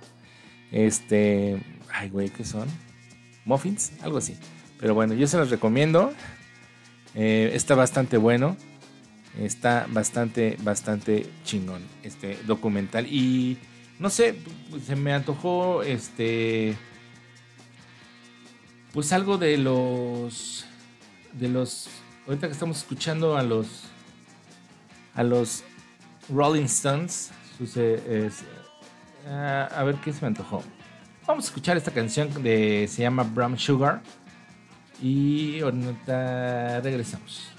Este, ay, güey, ¿qué son? Muffins, algo así. Pero bueno, yo se los recomiendo. Eh, está bastante bueno. Está bastante, bastante chingón este documental. Y no sé, se me antojó este. Pues algo de los. De los ahorita que estamos escuchando a los a los Rolling Stones, ah, a ver qué se me antojó. Vamos a escuchar esta canción de se llama Brown Sugar y ahorita regresamos.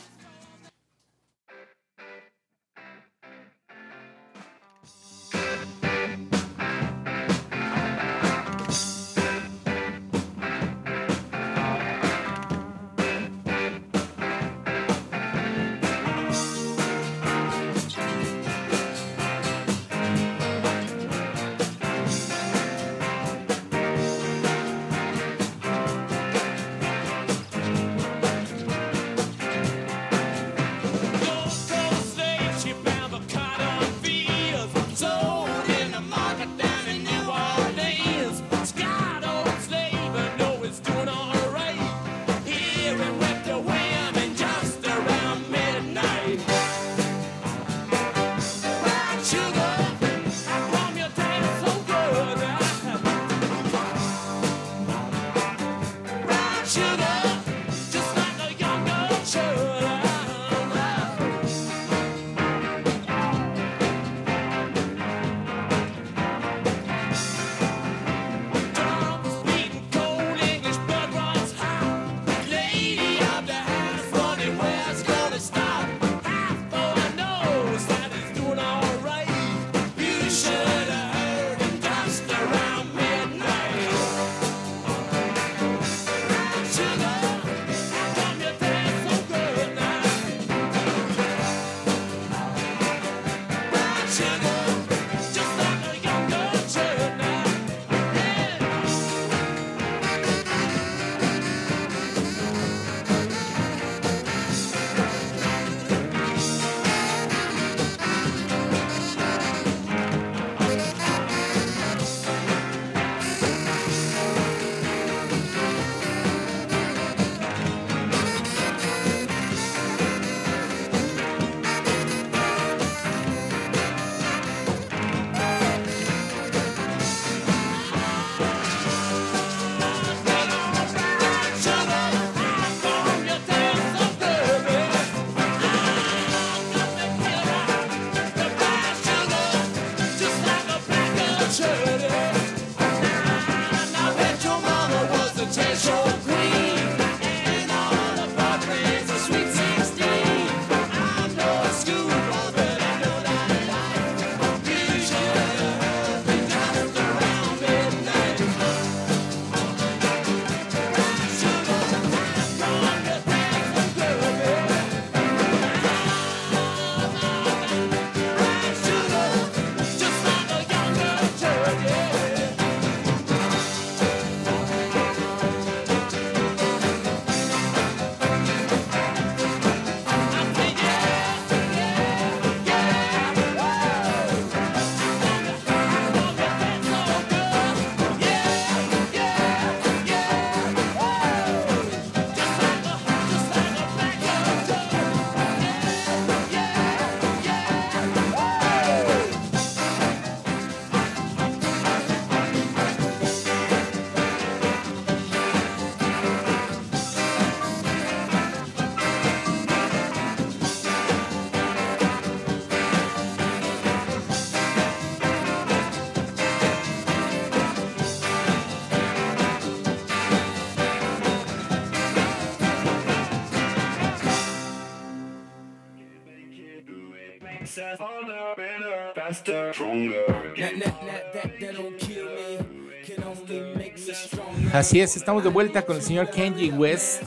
Así es, estamos de vuelta con el señor Kenji West.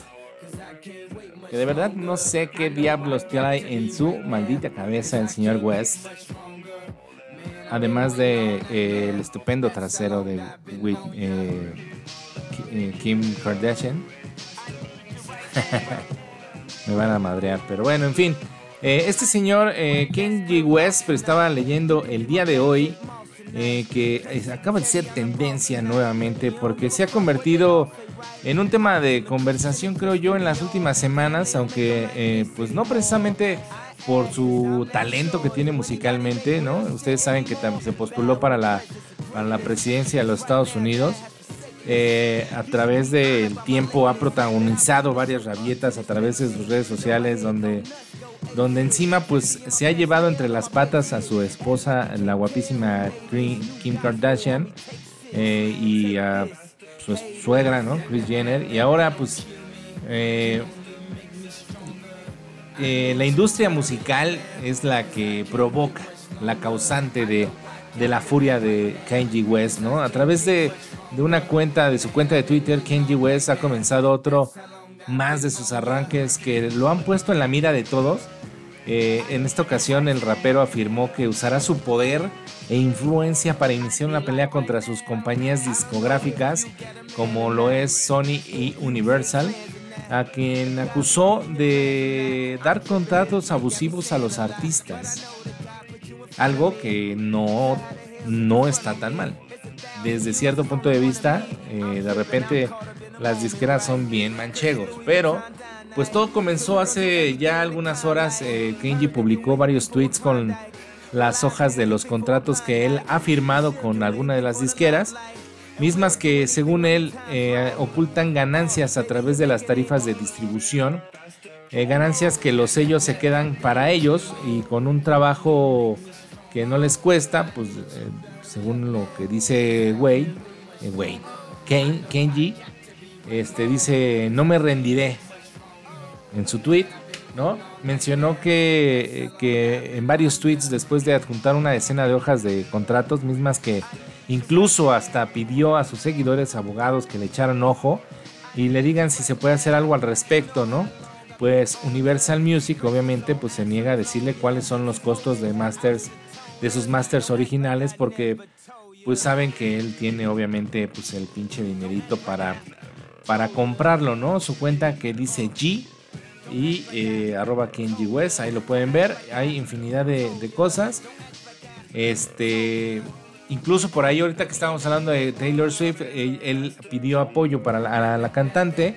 Que de verdad no sé qué diablos trae en su maldita cabeza el señor West. Además de eh, el estupendo trasero de eh, eh, Kim Kardashian. Me van a madrear, pero bueno, en fin. Este señor Kenji West, pero estaba leyendo el día de hoy que acaba de ser tendencia nuevamente porque se ha convertido en un tema de conversación, creo yo, en las últimas semanas, aunque pues no precisamente por su talento que tiene musicalmente, ¿no? Ustedes saben que se postuló para la, la presidencia de los Estados Unidos. Eh, a través del tiempo ha protagonizado varias rabietas a través de sus redes sociales donde, donde encima pues se ha llevado entre las patas a su esposa, la guapísima Kim Kardashian, eh, y a su suegra, ¿no? Chris Jenner. Y ahora pues eh, eh, la industria musical es la que provoca, la causante de, la furia de Kenji West, ¿no? A través de, una cuenta, de su cuenta de Twitter, Kenji West ha comenzado otro más de sus arranques que lo han puesto en la mira de todos. Eh, en esta ocasión el rapero afirmó que usará su poder e influencia para iniciar una pelea contra sus compañías discográficas como lo es Sony y Universal a quien acusó de dar contratos abusivos a los artistas. Algo que no, no está tan mal. Desde cierto punto de vista, eh, de repente las disqueras son bien manchegos, pero pues todo comenzó hace ya algunas horas. Eh, Kenji publicó varios tweets con las hojas de los contratos que él ha firmado con alguna de las disqueras mismas que según él eh, ocultan ganancias a través de las tarifas de distribución, eh, ganancias que los sellos se quedan para ellos y con un trabajo que no les cuesta, pues eh, según lo que dice Wayne, Wayne Kenji, este, dice, no me rendiré en su tweet. ¿no? Mencionó que, que en varios tweets después de adjuntar una decena de hojas de contratos, mismas que Incluso hasta pidió a sus seguidores abogados que le echaran ojo y le digan si se puede hacer algo al respecto, ¿no? Pues Universal Music obviamente pues se niega a decirle cuáles son los costos de masters de sus masters originales porque pues saben que él tiene obviamente pues el pinche dinerito para para comprarlo, ¿no? Su cuenta que dice G y eh, arroba Kenji West, ahí lo pueden ver, hay infinidad de, cosas. Este, Incluso por ahí, ahorita que estábamos hablando de Taylor Swift, él, pidió apoyo para la, cantante.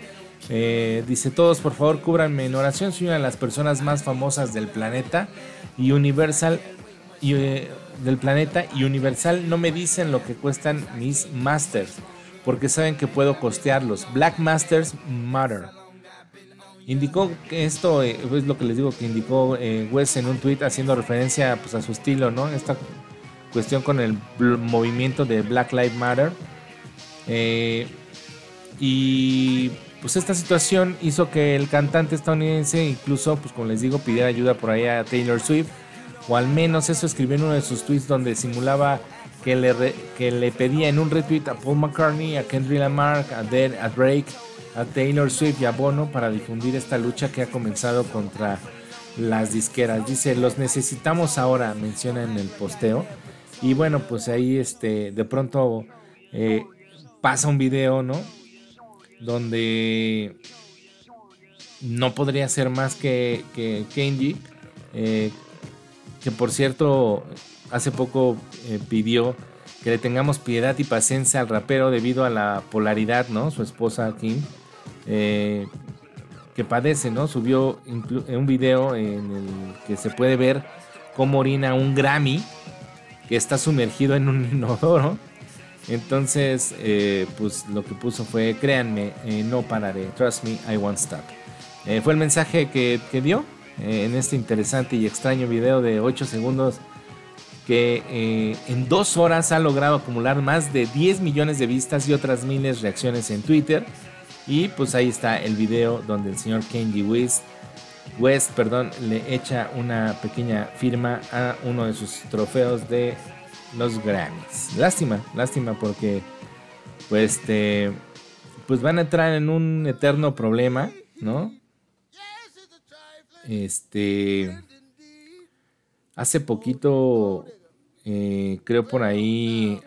Eh, dice: Todos, por favor, cúbranme en oración. Soy una de las personas más famosas del planeta. Y Universal. Y, eh, del planeta. Y Universal no me dicen lo que cuestan mis masters. Porque saben que puedo costearlos. Black Masters Matter. Indicó que esto es lo que les digo que indicó Wes en un tweet haciendo referencia pues, a su estilo, ¿no? Esta cuestión con el movimiento de Black Lives Matter. Eh, y pues esta situación hizo que el cantante estadounidense incluso, pues como les digo, pidiera ayuda por ahí a Taylor Swift. O al menos eso escribió en uno de sus tweets donde simulaba que le, que le pedía en un retweet a Paul McCartney, a Kendrick Lamar, a, a Drake, a Taylor Swift y a Bono para difundir esta lucha que ha comenzado contra las disqueras. Dice, los necesitamos ahora, menciona en el posteo. Y bueno, pues ahí este, de pronto eh, pasa un video, ¿no? Donde no podría ser más que, que Kenji, eh, que por cierto hace poco eh, pidió que le tengamos piedad y paciencia al rapero debido a la polaridad, ¿no? Su esposa Kim, que padece, ¿no? Subió un video en el que se puede ver cómo orina un Grammy que está sumergido en un inodoro. Entonces, eh, pues lo que puso fue, créanme, eh, no pararé, trust me, I won't stop. Eh, fue el mensaje que, dio en este interesante y extraño video de 8 segundos que en dos horas ha logrado acumular más de 10 millones de vistas y otras miles de reacciones en Twitter. Y pues ahí está el video donde el señor Kenji West West, perdón, le echa una pequeña firma a uno de sus trofeos de los Grammys. Lástima, lástima porque pues este pues van a entrar en un eterno problema, ¿no? Este hace poquito eh, creo por ahí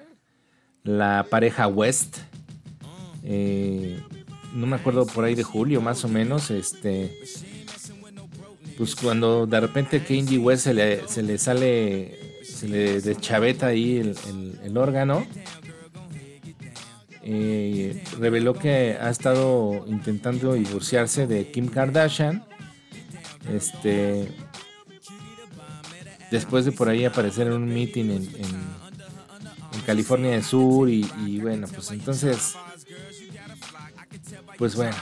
la pareja West eh, no me acuerdo por ahí de julio más o menos este pues cuando de repente Kenji West se le, se le sale, se le deschaveta ahí el, órgano, eh, reveló que ha estado intentando divorciarse de Kim Kardashian. Este. Después de por ahí aparecer en un meeting en, California del Sur. Y, bueno, pues entonces. Pues bueno,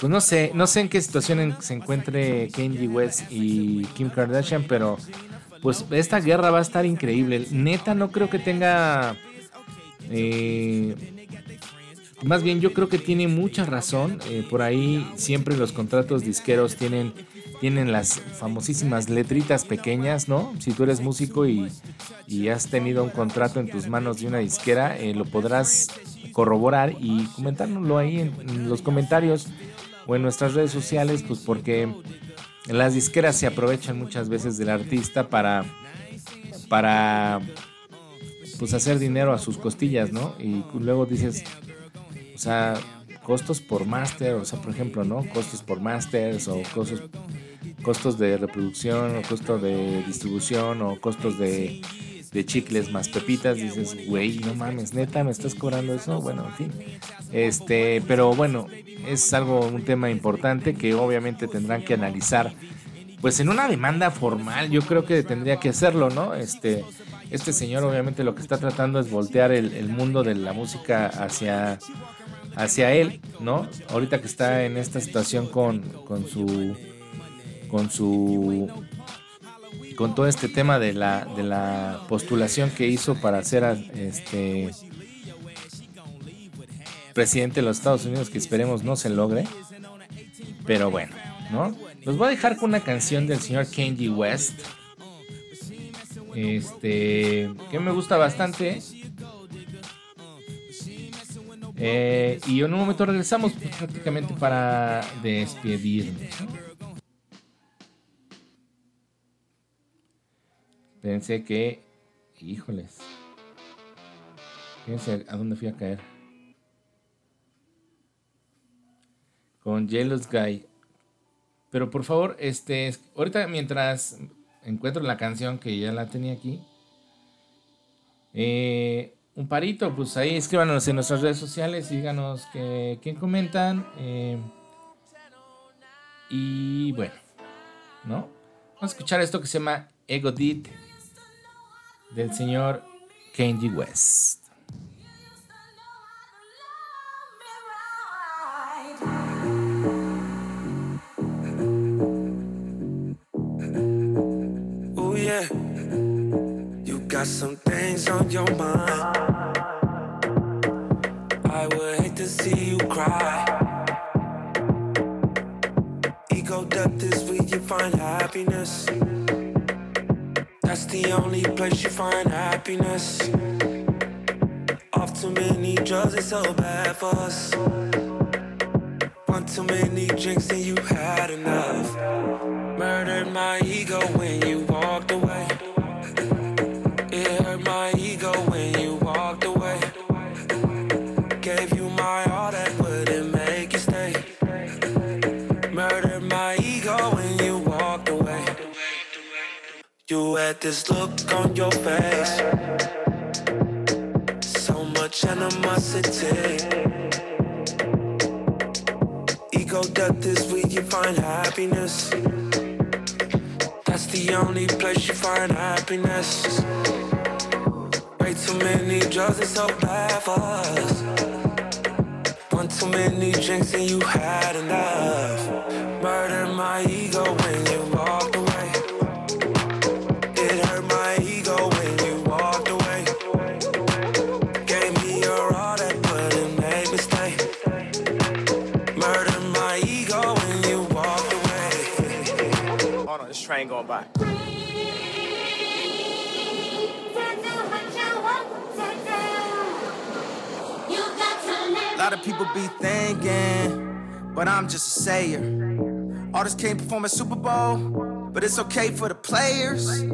pues no sé, no sé en qué situación se encuentre Kenji West y Kim Kardashian, pero pues esta guerra va a estar increíble. Neta, no creo que tenga. Eh, más bien, yo creo que tiene mucha razón. Eh, por ahí siempre los contratos disqueros tienen, tienen las famosísimas letritas pequeñas, ¿no? Si tú eres músico y, has tenido un contrato en tus manos de una disquera, eh, lo podrás corroborar y comentárnoslo ahí en los comentarios o en nuestras redes sociales, pues porque las disqueras se aprovechan muchas veces del artista para, para pues hacer dinero a sus costillas, ¿no? Y luego dices, o sea, costos por máster, o sea, por ejemplo, ¿no? Costos por masters o costos, costos de reproducción o costos de distribución o costos de de chicles más pepitas, dices, güey, no mames, neta, me estás cobrando eso. Bueno, en fin. Este, pero bueno, es algo, un tema importante que obviamente tendrán que analizar. Pues en una demanda formal, yo creo que tendría que hacerlo, ¿no? Este, este señor obviamente lo que está tratando es voltear el, mundo de la música hacia, hacia él, ¿no? Ahorita que está en esta situación con, con su con su con todo este tema de la, de la postulación que hizo para ser este presidente de los Estados Unidos, que esperemos no se logre. Pero bueno, ¿no? Los voy a dejar con una canción del señor Kenji West. Este, que me gusta bastante. Eh, y en un momento regresamos prácticamente para despedirnos. Pensé que, híjoles, fíjense a dónde fui a caer. Con Jealous Guy. Pero por favor, este, ahorita mientras encuentro la canción que ya la tenía aquí, eh, un parito, pues ahí escríbanos en nuestras redes sociales y díganos que, quién comentan. Eh, y bueno, ¿no? Vamos a escuchar esto que se llama Ego Did del señor Kenji West. Got some things on your mind. I would hate to see you cry. Ego death is where you find happiness. That's the only place you find happiness. Off too many drugs, it's so bad for us. One too many drinks and you had enough. Murdered my ego when you Had this look on your face. So much animosity. Ego death is where you find happiness. That's the only place you find happiness. Way too many drugs, it's so bad for us. One too many drinks and you had enough. Murder my ego when you lot of people be thinking, but I'm just a sayer. Artists can't perform at Super Bowl, but it's okay for the players.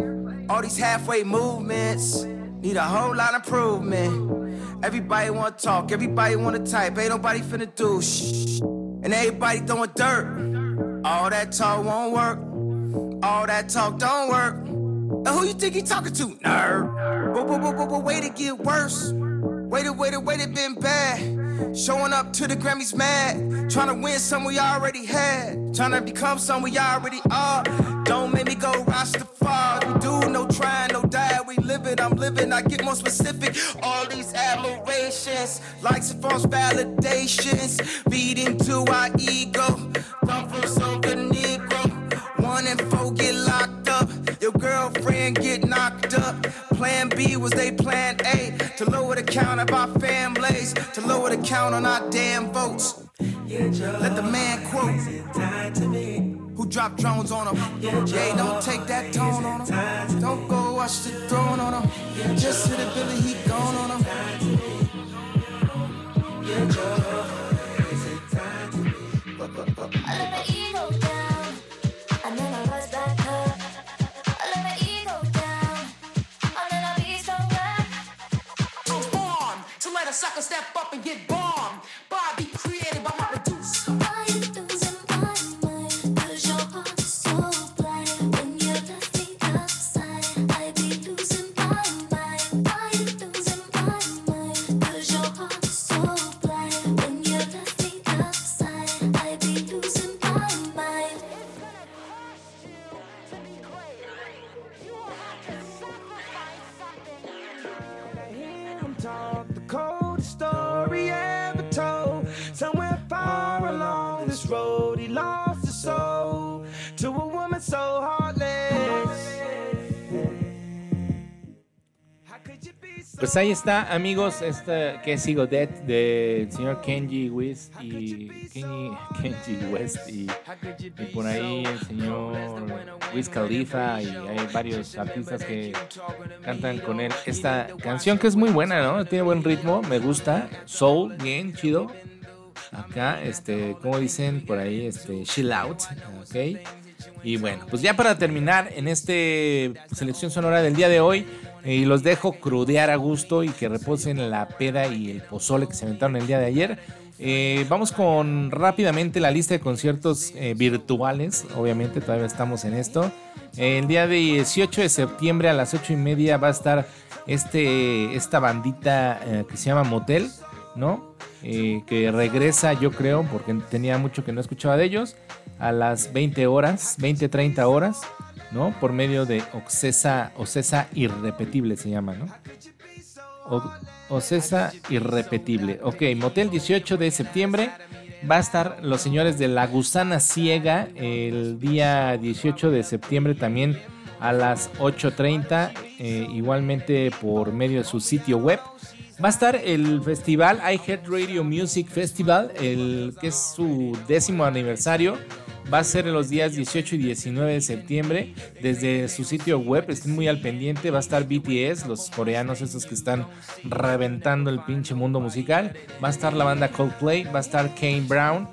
All these halfway movements need a whole lot of improvement. Everybody wanna talk, everybody wanna type, ain't nobody finna do shh. And everybody throwing dirt. All that talk won't work. All that talk don't work. Now who you think he talking to? Nerd. But, but, but, but, but way to get worse. Waited, waited, waited, been bad. Showing up to the Grammys mad. Trying to win some we already had. Trying to become some we already are. Don't make me go Rastafari. We do no trying, no die. We live it, I'm living. I get more specific. All these admirations, likes and false validations. Feed into our ego. Come from some good Negro. One and four get locked up. Your girlfriend get knocked up. Plan B was they plan A to lower the count of our families, to lower the count on our damn votes. Let the man quote who dropped drones on him. Yeah, don't take that tone on him. Don't go watch the throne on him. Just hit a Billy, he gone on him. I sucker step up and get bombed. To a woman so heartless. Pues ahí está, amigos, esta que es Sigo Dead del señor Kenji West y Kenji, Kenji West y, y por ahí el señor Wiz Khalifa y hay varios artistas que cantan con él esta canción que es muy buena, ¿no? Tiene buen ritmo, me gusta, soul, bien, chido. Acá, este, como dicen por ahí, este, chill out, ¿ok? Y bueno, pues ya para terminar en este selección sonora del día de hoy, eh, y los dejo crudear a gusto y que reposen la peda y el pozole que se aventaron el día de ayer. Eh, vamos con rápidamente la lista de conciertos eh, virtuales. Obviamente, todavía estamos en esto. El día de 18 de septiembre a las 8 y media va a estar este, esta bandita que se llama Motel, ¿no? Que regresa, yo creo, porque tenía mucho que no escuchaba de ellos, a las 20 horas, 20, 30 horas, ¿no? Por medio de Ocesa, Ocesa Irrepetible se llama, ¿no? O- Ocesa Irrepetible. Ok, Motel 18 de septiembre. Va a estar los señores de La Gusana Ciega el día 18 de septiembre también a las 8.30, eh, igualmente por medio de su sitio web. Va a estar el festival iHeart Radio Music Festival, el, que es su décimo aniversario. Va a ser en los días 18 y 19 de septiembre desde su sitio web. Estén muy al pendiente. Va a estar BTS, los coreanos esos que están reventando el pinche mundo musical. Va a estar la banda Coldplay. Va a estar Kane Brown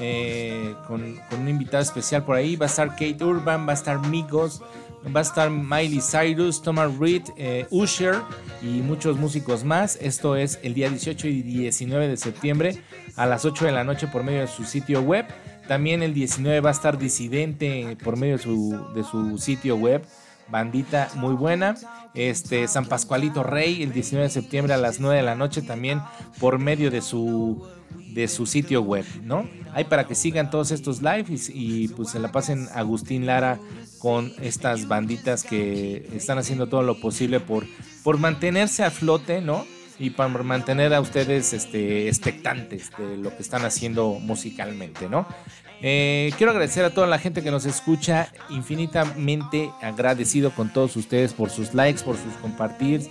eh, con, con un invitado especial por ahí. Va a estar Kate Urban. Va a estar Migos. Va a estar Miley Cyrus, Thomas Reed, eh, Usher y muchos músicos más. Esto es el día 18 y 19 de septiembre a las 8 de la noche por medio de su sitio web. También el 19 va a estar Disidente por medio de su, de su sitio web. Bandita muy buena. Este San Pascualito Rey el 19 de septiembre a las 9 de la noche también por medio de su de su sitio web, ¿no? Hay para que sigan todos estos lives y, pues se la pasen Agustín Lara con estas banditas que están haciendo todo lo posible por, por mantenerse a flote, ¿no? Y para mantener a ustedes este, expectantes de lo que están haciendo musicalmente, ¿no? Eh, quiero agradecer a toda la gente que nos escucha, infinitamente agradecido con todos ustedes por sus likes, por sus compartir,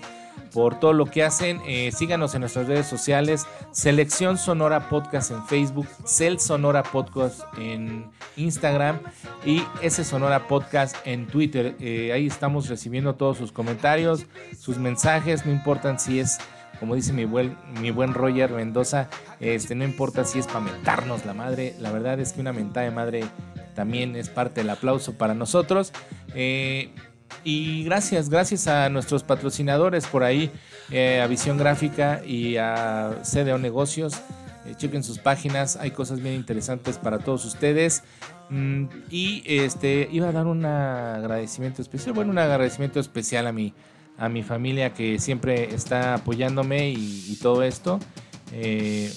por todo lo que hacen. Eh, síganos en nuestras redes sociales. Selección Sonora Podcast en Facebook. Cel Sonora Podcast en Instagram. Y ese Sonora Podcast en Twitter. Eh, ahí estamos recibiendo todos sus comentarios, sus mensajes. No importan si es, como dice mi buen, mi buen Roger Mendoza, este, no importa si es para mentarnos la madre. La verdad es que una mentada de madre también es parte del aplauso para nosotros. Eh, y gracias, gracias a nuestros patrocinadores por ahí, eh, a Visión Gráfica y a CDO Negocios. Eh, chequen sus páginas, hay cosas bien interesantes para todos ustedes. Mm, y este iba a dar un agradecimiento especial, bueno, un agradecimiento especial a mi, a mi familia que siempre está apoyándome y, todo esto. Eh,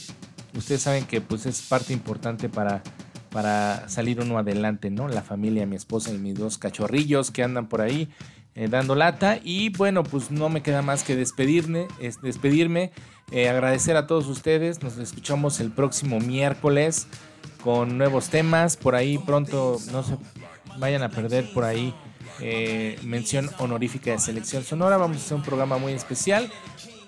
ustedes saben que pues es parte importante para para salir uno adelante, ¿no? La familia, mi esposa y mis dos cachorrillos que andan por ahí eh, dando lata. Y bueno, pues no me queda más que despedirme, es despedirme, eh, agradecer a todos ustedes. Nos escuchamos el próximo miércoles con nuevos temas. Por ahí pronto, no se vayan a perder por ahí eh, mención honorífica de selección sonora. Vamos a hacer un programa muy especial.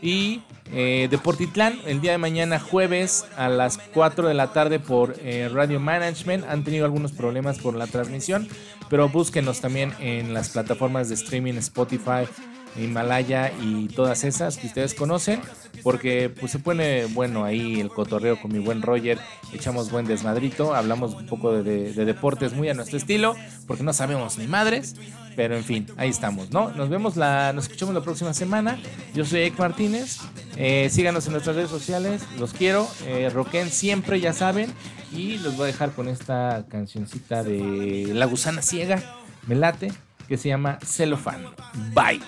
Y eh, Deportitlán, el día de mañana jueves a las 4 de la tarde por eh, Radio Management. Han tenido algunos problemas por la transmisión, pero búsquenos también en las plataformas de streaming Spotify, Himalaya y todas esas que ustedes conocen, porque pues se pone bueno ahí el cotorreo con mi buen Roger, echamos buen desmadrito, hablamos un poco de, de- de deportes muy a nuestro estilo, porque no sabemos ni madres, pero en fin, ahí estamos, ¿no? Nos vemos la, nos escuchamos la próxima semana. Yo soy Ek Martínez, eh, síganos en nuestras redes sociales, los quiero, eh, roquen siempre, ya saben, y los voy a dejar con esta cancioncita de La Gusana Ciega, me late, que se llama Celofán. Bye.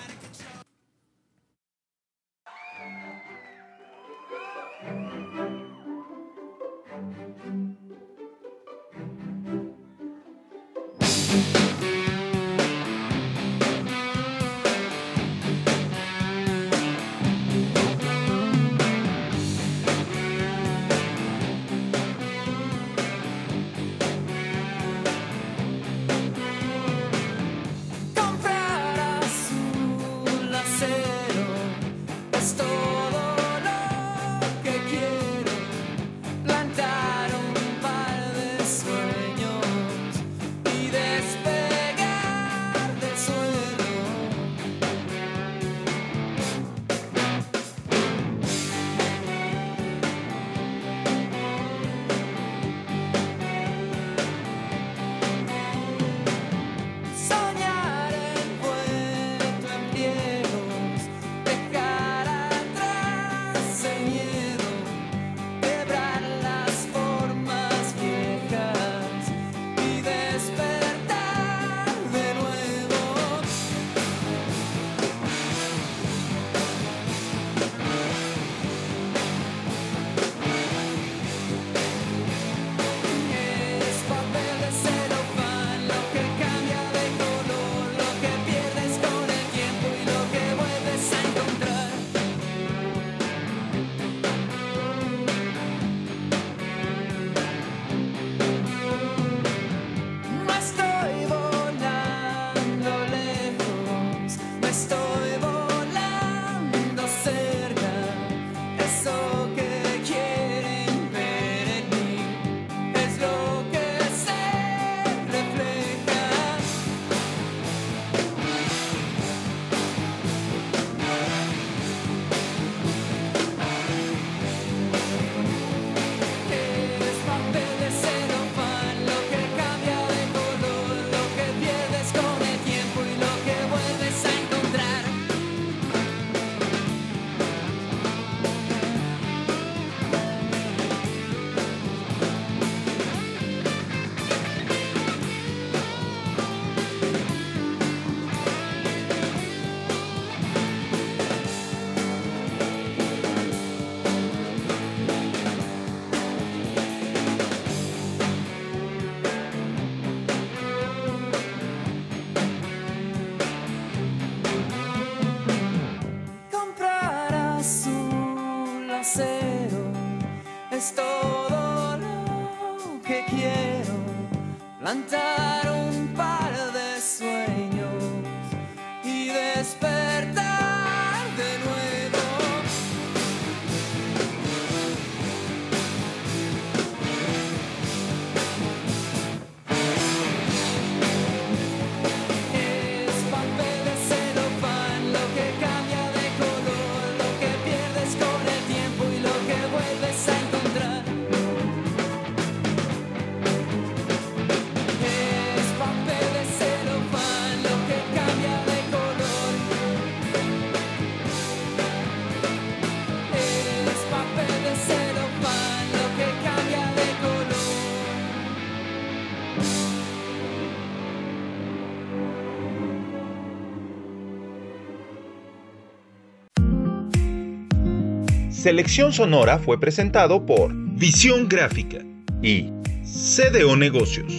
Selección Sonora fue presentado por Visión Gráfica y CDO Negocios.